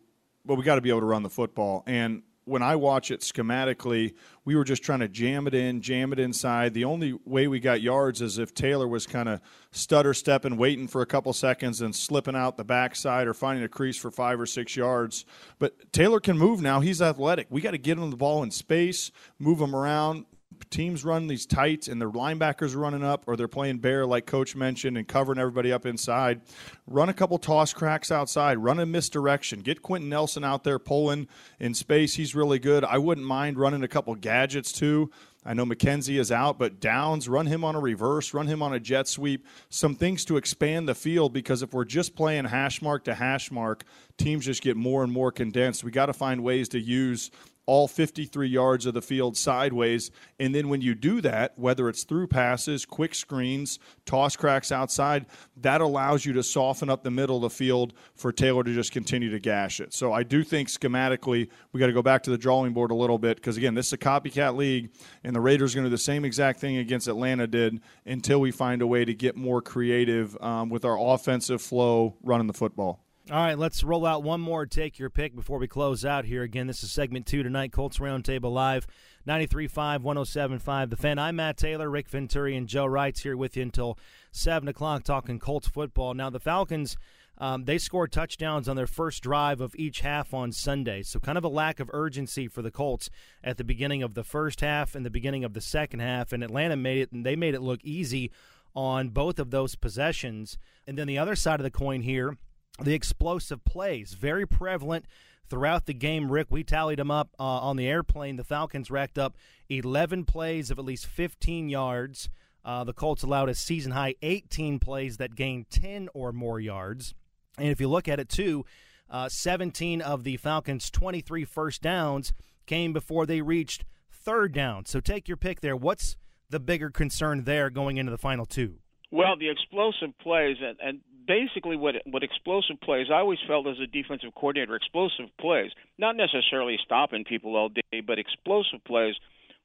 But we got to be able to run the football. And when I watch it schematically, we were just trying to jam it in, jam it inside. The only way we got yards is if Taylor was kind of stutter stepping, waiting for a couple seconds, and slipping out the backside or finding a crease for five or six yards. But Taylor can move now. He's athletic. We got to get him the ball in space, move him around. Teams run these tight and their linebackers are running up or they're playing bear like coach mentioned and covering everybody up inside run a couple toss cracks outside run a misdirection get quenton nelson out there pulling in space. He's really good. I wouldn't mind running a couple gadgets too. I know McKenzie is out, but Downs, run him on a reverse, run him on a jet sweep, some things to expand the field because if we're just playing hash mark to hash mark, teams just get more and more condensed. We got to find ways to use all 53 yards of the field sideways. And then when you do that, whether it's through passes, quick screens, toss cracks outside, that allows you to soften up the middle of the field for Taylor to just continue to gash it. So I do think schematically we got to go back to the drawing board a little bit because, again, this is a copycat league, and the Raiders are going to do the same exact thing against Atlanta did until we find a way to get more creative um, with our offensive flow running the football. All right, let's roll out one more take your pick before we close out here. Again, this is segment two tonight, Colts Roundtable Live, 93.5, 107.5. The Fan. I'm Matt Taylor, Rick Venturi, and Joe Reitz here with you until 7 o'clock talking Colts football. Now, the Falcons, um, they scored touchdowns on their first drive of each half on Sunday, so kind of a lack of urgency for the Colts at the beginning of the first half and the beginning of the second half, and Atlanta made it, and they made it look easy on both of those possessions. And then the other side of the coin here – the explosive plays, very prevalent throughout the game. Rick, we tallied them up uh, on the airplane. The Falcons racked up 11 plays of at least 15 yards. Uh, the Colts allowed a season high 18 plays that gained 10 or more yards. And if you look at it, too, uh, 17 of the Falcons' 23 first downs came before they reached third down. So take your pick there. What's the bigger concern there going into the final two? Well, the explosive plays, and, and basically what what explosive plays. I always felt as a defensive coordinator, explosive plays, not necessarily stopping people all day, but explosive plays.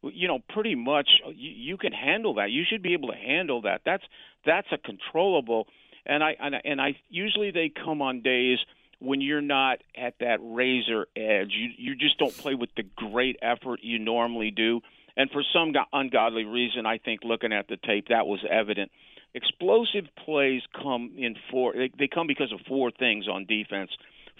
You know, pretty much you, you can handle that. You should be able to handle that. That's that's a controllable. And I and I, and I usually they come on days when you're not at that razor edge. You you just don't play with the great effort you normally do. And for some ungodly reason, I think looking at the tape, that was evident explosive plays come in four. They, come because of four things on defense.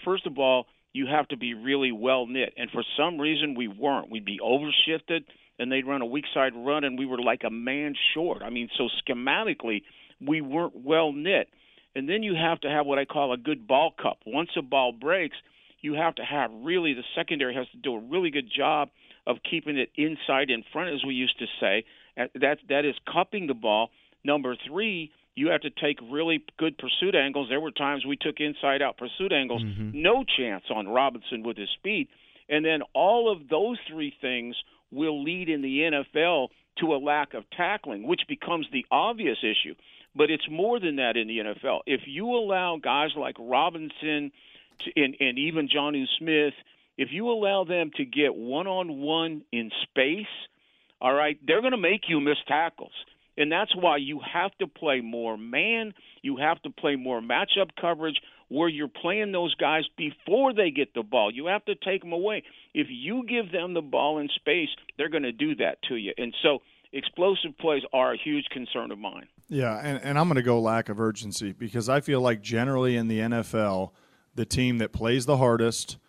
First of all, you have to be really well knit, and for some reason we weren't. We'd be overshifted, and they'd run a weak side run, and we were like a man short. I mean, so schematically we weren't well knit. And then you have to have what I call a good ball cup. Once a ball breaks, you have to have really the secondary has to do a really good job of keeping it inside in front, as we used to say. That that is cupping the ball Number three, you have to take really good pursuit angles. There were times we took inside out pursuit angles, mm-hmm. no chance on Robinson with his speed. And then all of those three things will lead in the NFL to a lack of tackling, which becomes the obvious issue. But it's more than that in the NFL. If you allow guys like Robinson to, and, and even Jonnu Smith, if you allow them to get one on one in space, all right, they're going to make you miss tackles. And that's why you have to play more man. You have to play more matchup coverage where you're playing those guys before they get the ball. You have to take them away. If you give them the ball in space, they're going to do that to you. And so explosive plays are a huge concern of mine. Yeah, and, and I'm going to go lack of urgency because I feel like generally in the NFL, the team that plays the hardest –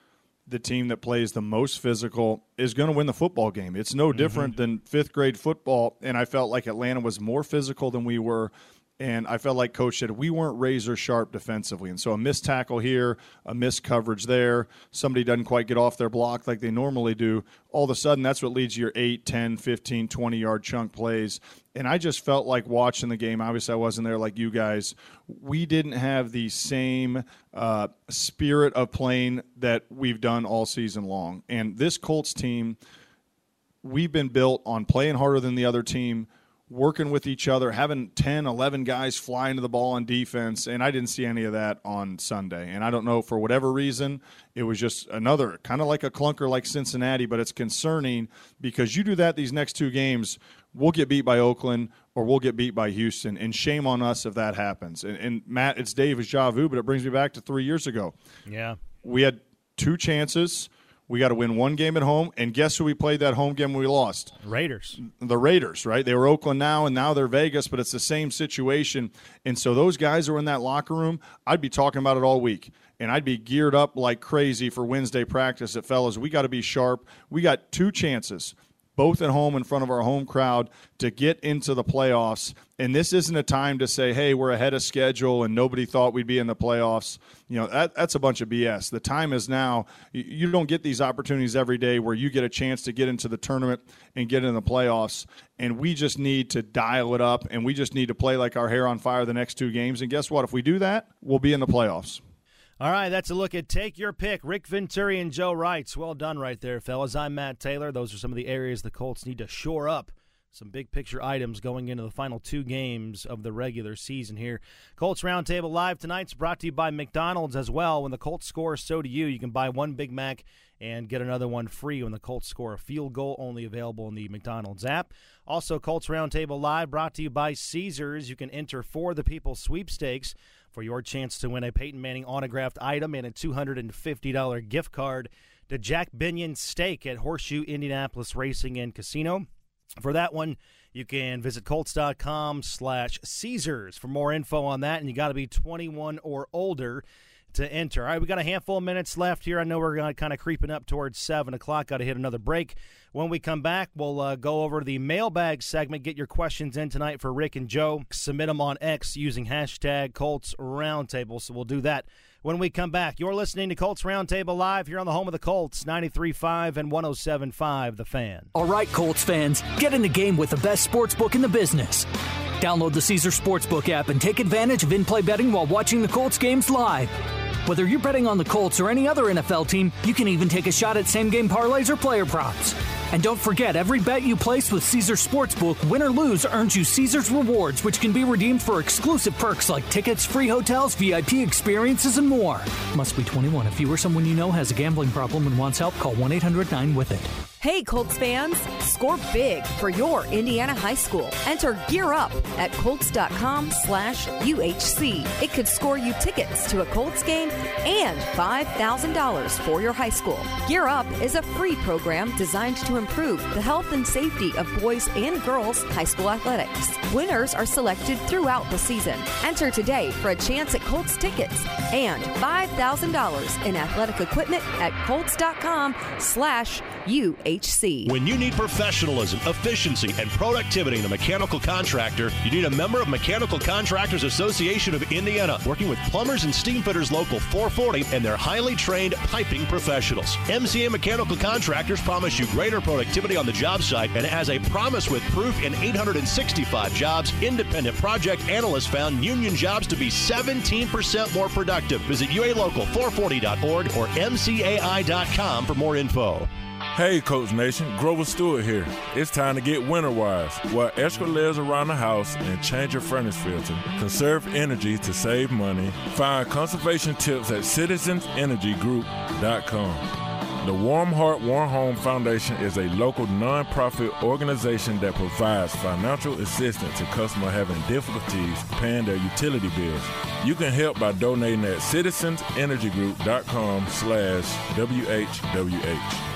the team that plays the most physical is going to win the football game. It's no mm-hmm. different than fifth grade football, and I felt like Atlanta was more physical than we were and I felt like Coach said we weren't razor sharp defensively. And so a missed tackle here, a missed coverage there, somebody doesn't quite get off their block like they normally do. All of a sudden, that's what leads to your 8, 10, 15, 20 yard chunk plays. And I just felt like watching the game, obviously, I wasn't there like you guys. We didn't have the same uh, spirit of playing that we've done all season long. And this Colts team, we've been built on playing harder than the other team working with each other, having 10, 11 guys fly into the ball on defense, and I didn't see any of that on Sunday. And I don't know, for whatever reason, it was just another kind of like a clunker like Cincinnati, but it's concerning because you do that these next two games, we'll get beat by Oakland or we'll get beat by Houston, and shame on us if that happens. And, and Matt, it's Davis Javu, but it brings me back to three years ago. Yeah. We had two chances – we got to win one game at home, and guess who we played that home game we lost? Raiders. The Raiders, right? They were Oakland now, and now they're Vegas, but it's the same situation. And so those guys are in that locker room. I'd be talking about it all week, and I'd be geared up like crazy for Wednesday practice. At fellas, we got to be sharp. We got two chances both at home in front of our home crowd to get into the playoffs. And this isn't a time to say, hey, we're ahead of schedule and nobody thought we'd be in the playoffs. You know, that, that's a bunch of BS. The time is now. You don't get these opportunities every day where you get a chance to get into the tournament and get in the playoffs. And we just need to dial it up and we just need to play like our hair on fire the next two games. And guess what? If we do that, we'll be in the playoffs. All right, that's a look at Take Your Pick. Rick Venturi and Joe Reitz. Well done right there, fellas. I'm Matt Taylor. Those are some of the areas the Colts need to shore up. Some big picture items going into the final two games of the regular season here. Colts Roundtable Live tonight's brought to you by McDonald's as well. When the Colts score, so do you. You can buy one Big Mac and get another one free when the Colts score a field goal, only available in the McDonald's app. Also, Colts Roundtable Live brought to you by Caesars. You can enter for the People sweepstakes for your chance to win a Peyton Manning autographed item and a $250 gift card to Jack Binion Steak at Horseshoe Indianapolis Racing and Casino. For that one, you can visit colts.com slash Caesars for more info on that, and you got to be 21 or older to enter. All right, we got a handful of minutes left here. I know we're kind of creeping up towards 7 o'clock. Got to hit another break. When we come back, we'll uh, go over the mailbag segment. Get your questions in tonight for Rick and Joe. Submit them on X using hashtag Colts Roundtable. So we'll do that when we come back. You're listening to Colts Roundtable Live here on the home of the Colts, 93.5 and 107.5 The Fan. All right, Colts fans, get in the game with the best sports book in the business. Download the Caesar Sportsbook app and take advantage of in-play betting while watching the Colts games live. Whether you're betting on the Colts or any other NFL team, you can even take a shot at same game parlays or player props. And don't forget, every bet you place with Caesar Sportsbook, win or lose, earns you Caesar's rewards, which can be redeemed for exclusive perks like tickets, free hotels, VIP experiences, and more. Must be 21. If you or someone you know has a gambling problem and wants help, call 1 800 9 with it. Hey, Colts fans, score big for your Indiana high school. Enter Gear Up at Colts.com slash UHC. It could score you tickets to a Colts game and $5,000 for your high school. Gear Up is a free program designed to improve the health and safety of boys and girls high school athletics. Winners are selected throughout the season. Enter today for a chance at Colts tickets and $5,000 in athletic equipment at Colts.com slash UHC. When you need professionalism, efficiency, and productivity in a mechanical contractor, you need a member of Mechanical Contractors Association of Indiana, working with plumbers and steam fitters local 440 and their highly trained piping professionals. MCA Mechanical Contractors promise you greater productivity on the job site, and as a promise with proof in 865 jobs, independent project analysts found union jobs to be 17% more productive. Visit UALocal440.org or MCAI.com for more info. Hey, Colts Nation, Grover Stewart here. It's time to get winter wise. While extra layers around the house and change your furnace filter. Conserve energy to save money. Find conservation tips at citizensenergygroup.com. The Warm Heart, Warm Home Foundation is a local nonprofit organization that provides financial assistance to customers having difficulties paying their utility bills. You can help by donating at citizensenergygroup.com slash WHWH.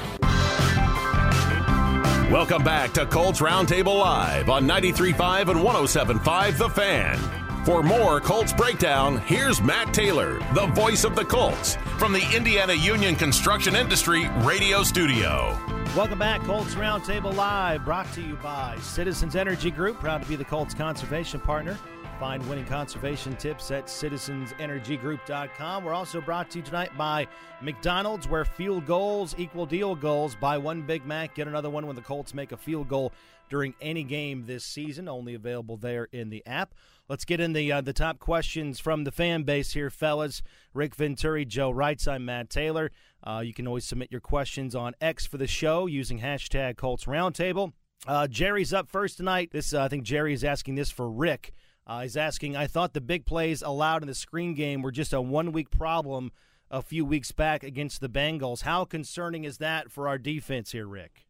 Welcome back to Colts Roundtable Live on 93.5 and 107.5 The Fan. For more Colts breakdown, here's Matt Taylor, the voice of the Colts, from the Indiana Union Construction Industry radio studio. Welcome back, Colts Roundtable Live, brought to you by Citizens Energy Group, proud to be the Colts conservation partner. Find winning conservation tips at citizensenergygroup.com. We're also brought to you tonight by McDonald's, where field goals equal deal goals. Buy one Big Mac, get another one when the Colts make a field goal during any game this season. Only available there in the app. Let's get in the uh, the top questions from the fan base here, fellas. Rick Venturi, Joe Reitz. I'm Matt Taylor. Uh, you can always submit your questions on X for the show using hashtag Colts Roundtable. Uh, Jerry's up first tonight. This uh, I think Jerry is asking this for Rick. Uh, he's asking, I thought the big plays allowed in the screen game were just a one week problem a few weeks back against the Bengals. How concerning is that for our defense here, Rick?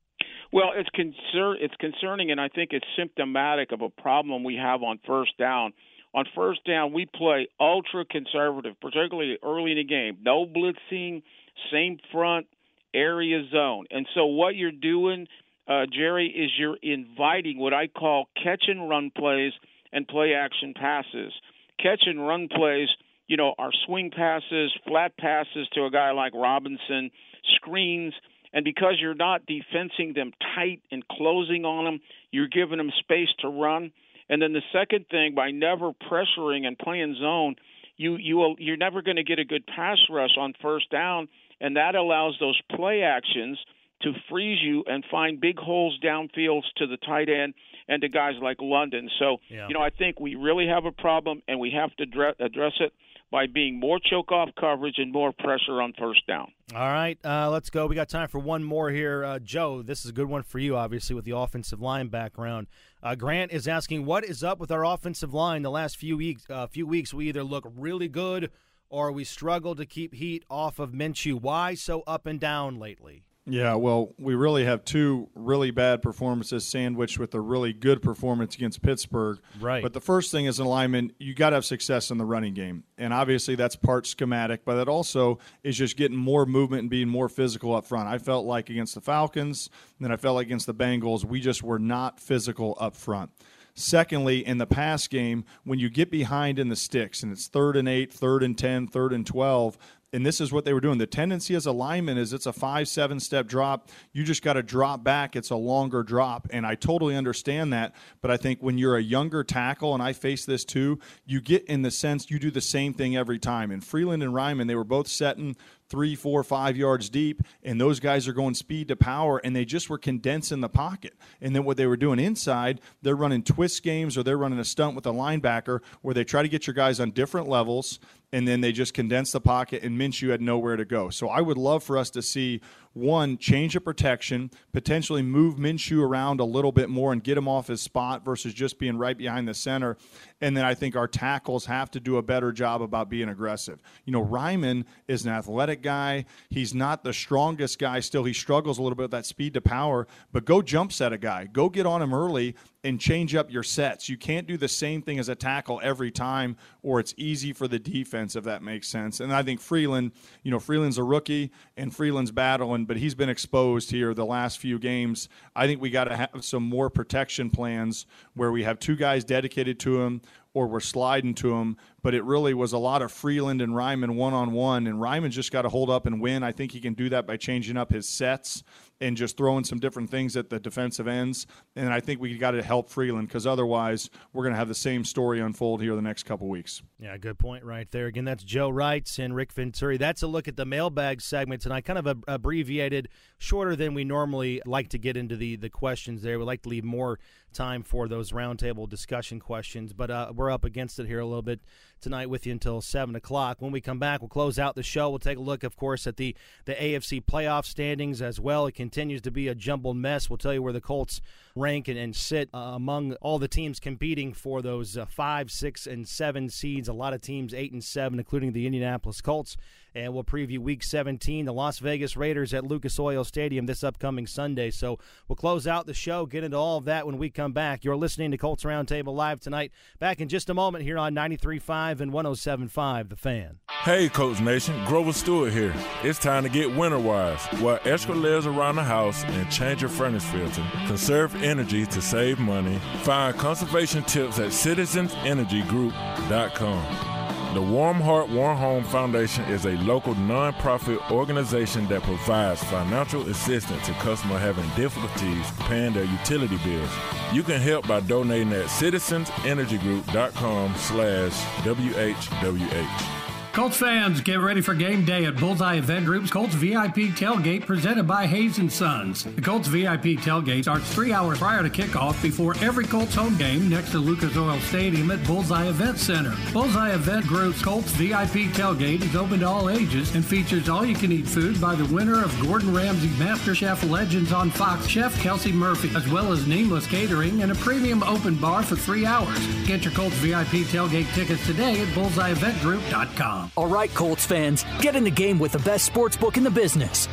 Well, it's concern it's concerning, and I think it's symptomatic of a problem we have on first down. On first down, we play ultra conservative, particularly early in the game. No blitzing, same front, area zone. And so what you're doing, uh, Jerry, is you're inviting what I call catch and run plays – and play action passes. Catch and run plays, you know, are swing passes, flat passes to a guy like Robinson, screens, And because you're not defensing them tight and closing on them, you're giving them space to run. And then the second thing, by never pressuring and playing zone, you you you're never going to get a good pass rush on first down, and that allows those play actions to freeze you and find big holes downfields to the tight end and to guys like London. So, Yeah. you know, I think we really have a problem, and we have to dre- address it by being more choke off coverage and more pressure on first down. All right, uh, let's go. We got time for one more here. Uh, Joe, this is a good one for you, obviously, with the offensive line background. Uh, Grant is asking, what is up with our offensive line the last few weeks? Uh, few weeks, we either look really good or we struggle to keep heat off of Minshew. Why so up and down lately? Yeah, well, we really have two really bad performances sandwiched with a really good performance against Pittsburgh. Right. But the first thing is an alignment, you got to have success in the running game. And obviously that's part schematic, but that also is just getting more movement and being more physical up front. I felt like against the Falcons, and then I felt like against the Bengals, we just were not physical up front. Secondly, in the pass game, when you get behind in the sticks and it's third and eight, third and 10, third and 12, and this is what they were doing. The tendency as a lineman is it's a five, seven step drop. You just got to drop back. It's a longer drop. And I totally understand that. But I think when you're a younger tackle, and I face this too, you get in the sense you do the same thing every time. And Freeland and Raimann, they were both setting three, four, five yards deep, and those guys are going speed to power, and they just were condensing the pocket. And then what they were doing inside, they're running twist games or they're running a stunt with a linebacker where they try to get your guys on different levels, and then they just condense the pocket, and Minshew had nowhere to go. So I would love for us to see one change of protection, potentially move Minshew around a little bit more and get him off his spot versus just being right behind the center. And then I think our tackles have to do a better job about being aggressive. You know, Raimann is an athletic guy. He's not the strongest guy still. He struggles a little bit with that speed to power, but go jump set a guy. Go get on him early and change up your sets. You can't do the same thing as a tackle every time, or it's easy for the defense, if that makes sense. And I think Freeland, you know, Freeland's a rookie and Freeland's battling, but he's been exposed here the last few games. I think we got to have some more protection plans where we have two guys dedicated to him or we're sliding to him. But it really was a lot of Freeland and Raimann one on one, and Raimann's just got to hold up and win. I think he can do that by changing up his sets and just throwing some different things at the defensive ends. And I think we got to help Freeland because otherwise we're going to have the same story unfold here the next couple weeks. Yeah, good point right there. Again, that's Joe Reitz and Rick Venturi. That's a look at the mailbag segment tonight, kind of abbreviated, shorter than we normally like to get into the, the questions there. We like to leave more time for those roundtable discussion questions, but uh, we're up against it here a little bit tonight with you until 7 o'clock. When we come back, we'll close out the show. We'll take a look, of course, at the, the AFC playoff standings as well. It continues to be a jumbled mess. We'll tell you where the Colts rank and, and sit uh, among all the teams competing for those uh, five, six, and seven seeds. A lot of teams, eight and seven, including the Indianapolis Colts. And we'll preview Week 17, the Las Vegas Raiders at Lucas Oil Stadium this upcoming Sunday. So we'll close out the show, get into all of that when we come back. You're listening to Colts Roundtable Live tonight. Back in just a moment here on 93.5 and 107.5 The Fan. Hey, Colts Nation, Grover Stewart here. It's time to get winter wise. Extra layers around the house and change your furnace filter. Conserve energy to save money. Find conservation tips at citizensenergygroup.com. The Warm Heart, Warm Home Foundation is a local nonprofit organization that provides financial assistance to customers having difficulties paying their utility bills. You can help by donating at citizensenergygroup.com slash WHWH. Colts fans, get ready for game day at Bullseye Event Group's Colts VIP Tailgate presented by Hayes and Sons. The Colts VIP Tailgate starts three hours prior to kickoff before every Colts home game next to Lucas Oil Stadium at Bullseye Event Center. Bullseye Event Group's Colts VIP Tailgate is open to all ages and features all-you-can-eat food by the winner of Gordon Ramsay Master Chef Legends on Fox, Chef Kelsey Murphy, as well as Nameless Catering and a premium open bar for three hours. Get your Colts VIP Tailgate tickets today at bullseyeeventgroup.com. All right, Colts fans, get in the game with the best sports book in the business.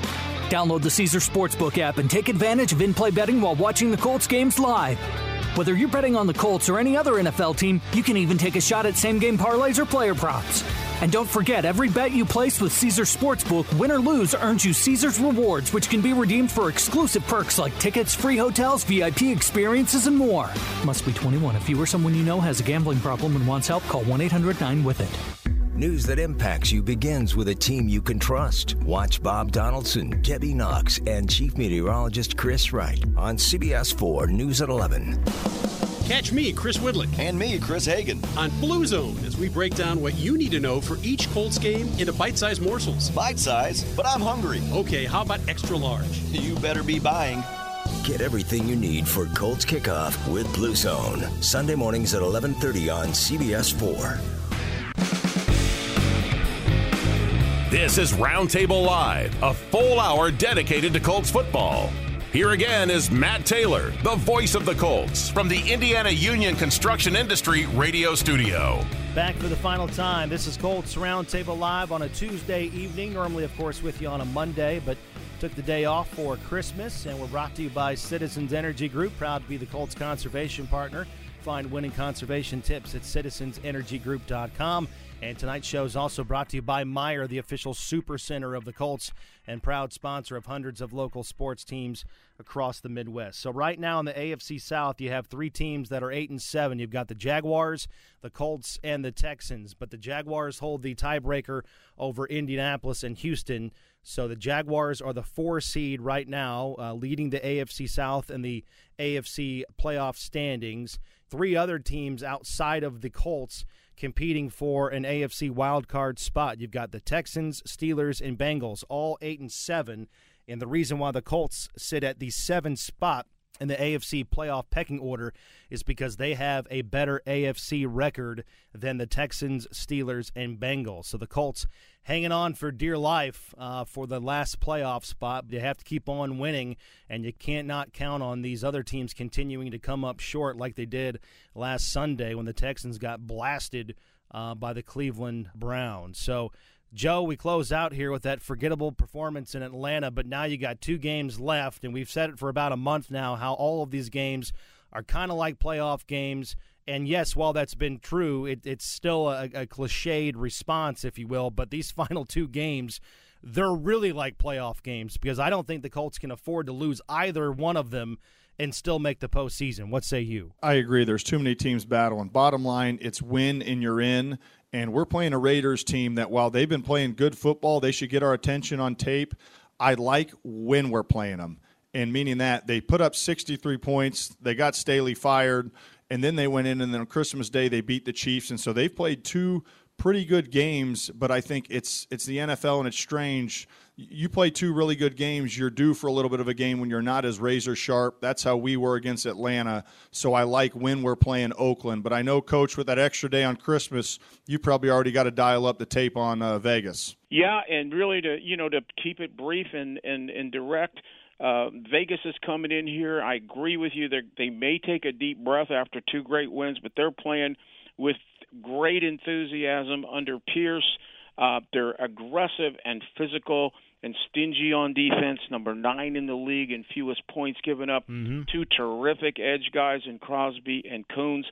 Download the Caesar Sportsbook app and take advantage of in play betting while watching the Colts games live. Whether you're betting on the Colts or any other NFL team, you can even take a shot at same game parlays or player props. And don't forget, every bet you place with Caesar Sportsbook, win or lose, earns you Caesar's rewards, which can be redeemed for exclusive perks like tickets, free hotels, VIP experiences, and more. Must be 21. If you or someone you know has a gambling problem and wants help, call 1 800 9 with it. News that impacts you begins with a team you can trust. Watch Bob Donaldson, Debbie Knox, and Chief Meteorologist Chris Wright on CBS 4 News at 11. Catch me, Chris Widlic. And me, Chris Hagan. On Blue Zone as we break down what you need to know for each Colts game into bite sized morsels. Bite size? But I'm hungry. Okay, how about extra large? You better be buying. Get everything you need for Colts kickoff with Blue Zone. Sunday mornings at 11:30 on CBS 4. This is Roundtable Live, a full hour dedicated to Colts football. Here again is Matt Taylor, the voice of the Colts, from the Indiana Union Construction Industry radio studio. Back for the final time. This is Colts Roundtable Live on a Tuesday evening. Normally, of course, with you on a Monday, but took the day off for Christmas, and we're brought to you by Citizens Energy Group, proud to be the Colts conservation partner. Find winning conservation tips at citizensenergygroup.com. And tonight's show is also brought to you by Meijer, the official super center of the Colts and proud sponsor of hundreds of local sports teams across the Midwest. So right now in the AFC South, you have three teams that are 8 and 7. You've got the Jaguars, the Colts, and the Texans, but the Jaguars hold the tiebreaker over Indianapolis and Houston. So the Jaguars are the 4 seed right now, uh, leading the AFC South and the AFC playoff standings. Three other teams outside of the Colts competing for an AFC wildcard spot. You've got the Texans, Steelers, and Bengals, all eight and seven. And the reason why the Colts sit at the seven spot in the AFC playoff pecking order is because they have a better AFC record than the Texans, Steelers, and Bengals. So the Colts hanging on for dear life uh, for the last playoff spot. They have to keep on winning, and you can't not count on these other teams continuing to come up short like they did last Sunday when the Texans got blasted uh, by the Cleveland Browns. So Joe, we close out here with that forgettable performance in Atlanta, but now you got two games left, and we've said it for about a month now how all of these games are kind of like playoff games. And yes, while that's been true, it, it's still a, a cliched response, if you will. But these final two games, they're really like playoff games because I don't think the Colts can afford to lose either one of them and still make the postseason. What say you? I agree. There's too many teams battling. Bottom line, it's win and you're in. And we're playing a Raiders team that while they've been playing good football, they should get our attention on tape. I like when we're playing them. And meaning that they put up 63 points, they got Staley fired, and then they went in and then on Christmas Day they beat the Chiefs. And so they've played two pretty good games, but I think it's it's the NFL and it's strange you play two really good games, you're due for a little bit of a game when you're not as razor sharp. That's how we were against Atlanta. So I like when we're playing Oakland. But I know, Coach, with that extra day on Christmas, you probably already got to dial up the tape on uh, Vegas. Yeah, and really to you know to keep it brief and and, and direct. Uh, Vegas is coming in here. I agree with you. They're, they may take a deep breath after two great wins, but they're playing with great enthusiasm under Pierce. Uh, they're aggressive and physical and stingy on defense, number nine in the league in fewest points given up. Mm-hmm. Two terrific edge guys in Crosby and Koonce,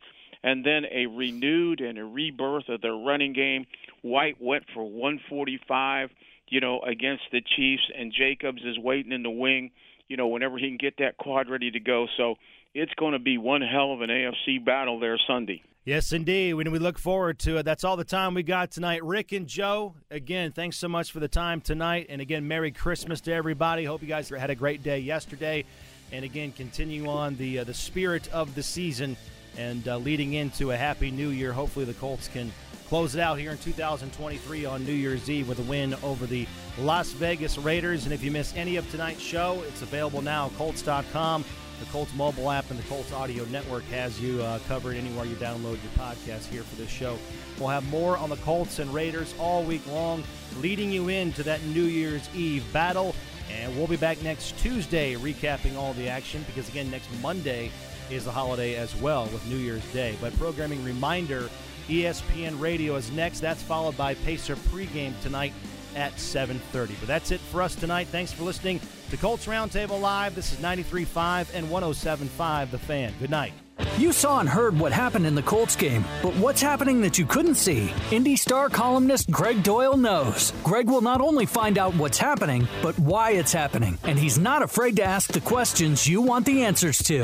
and then a renewed and a rebirth of their running game. White went for 145, you know, against the Chiefs, and Jacobs is waiting in the wing, you know, whenever he can get that quad ready to go. So it's going to be one hell of an AFC battle there Sunday. Yes, indeed. When we look forward to it, that's all the time we got tonight. Rick and Joe, again, thanks so much for the time tonight. And again, Merry Christmas to everybody. Hope you guys had a great day yesterday. And again, continue on the uh, the spirit of the season and uh, leading into a happy new year. Hopefully, the Colts can close it out here in 2023 on New Year's Eve with a win over the Las Vegas Raiders. And if you miss any of tonight's show, it's available now Colts.com. The Colts mobile app and the Colts audio network has you uh, covered anywhere you download your podcast here for this show. We'll have more on the Colts and Raiders all week long, leading you into that New Year's Eve battle. And we'll be back next Tuesday recapping all the action because, again, next Monday is the holiday as well with New Year's Day. But programming reminder ESPN Radio is next. That's followed by Pacer pregame tonight at 7.30. But that's it for us tonight. Thanks for listening to Colts Roundtable Live. This is 93.5 and 107.5 The Fan. Good night. You saw and heard what happened in the Colts game, but what's happening that you couldn't see? Indy Star columnist Greg Doyel knows. Greg will not only find out what's happening, but why it's happening, and he's not afraid to ask the questions you want the answers to.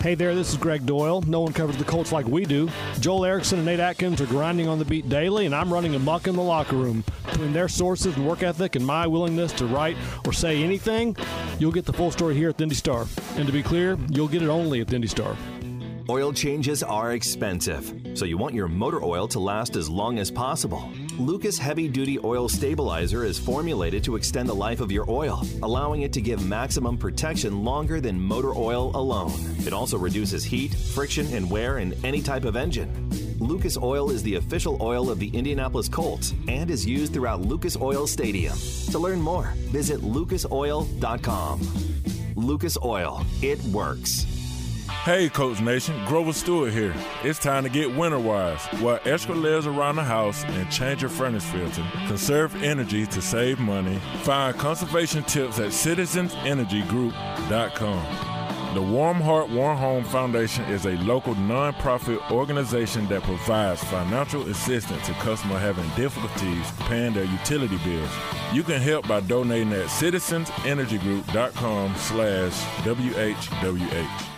Hey there, this is Greg Doyel. No one covers the Colts like we do. Joel Erickson and Nate Atkins are grinding on the beat daily, and I'm running amok in the locker room. Between their sources and work ethic and my willingness to write or say anything, you'll get the full story here at the Indy Star. And to be clear, you'll get it only at the Indy Star. Oil changes are expensive, so you want your motor oil to last as long as possible. Lucas Heavy Duty Oil Stabilizer is formulated to extend the life of your oil, allowing it to give maximum protection longer than motor oil alone. It also reduces heat, friction, and wear in any type of engine. Lucas Oil is the official oil of the Indianapolis Colts and is used throughout Lucas Oil Stadium. To learn more, visit lucasoil.com. Lucas Oil, it works. Hey, Colts Nation, Grover Stewart here. It's time to get winter wise. While extra layers around the house and change your furnace filter. Conserve energy to save money. Find conservation tips at citizensenergygroup.com. The Warm Heart, Warm Home Foundation is a local nonprofit organization that provides financial assistance to customers having difficulties paying their utility bills. You can help by donating at citizensenergygroup.com slash WHWH.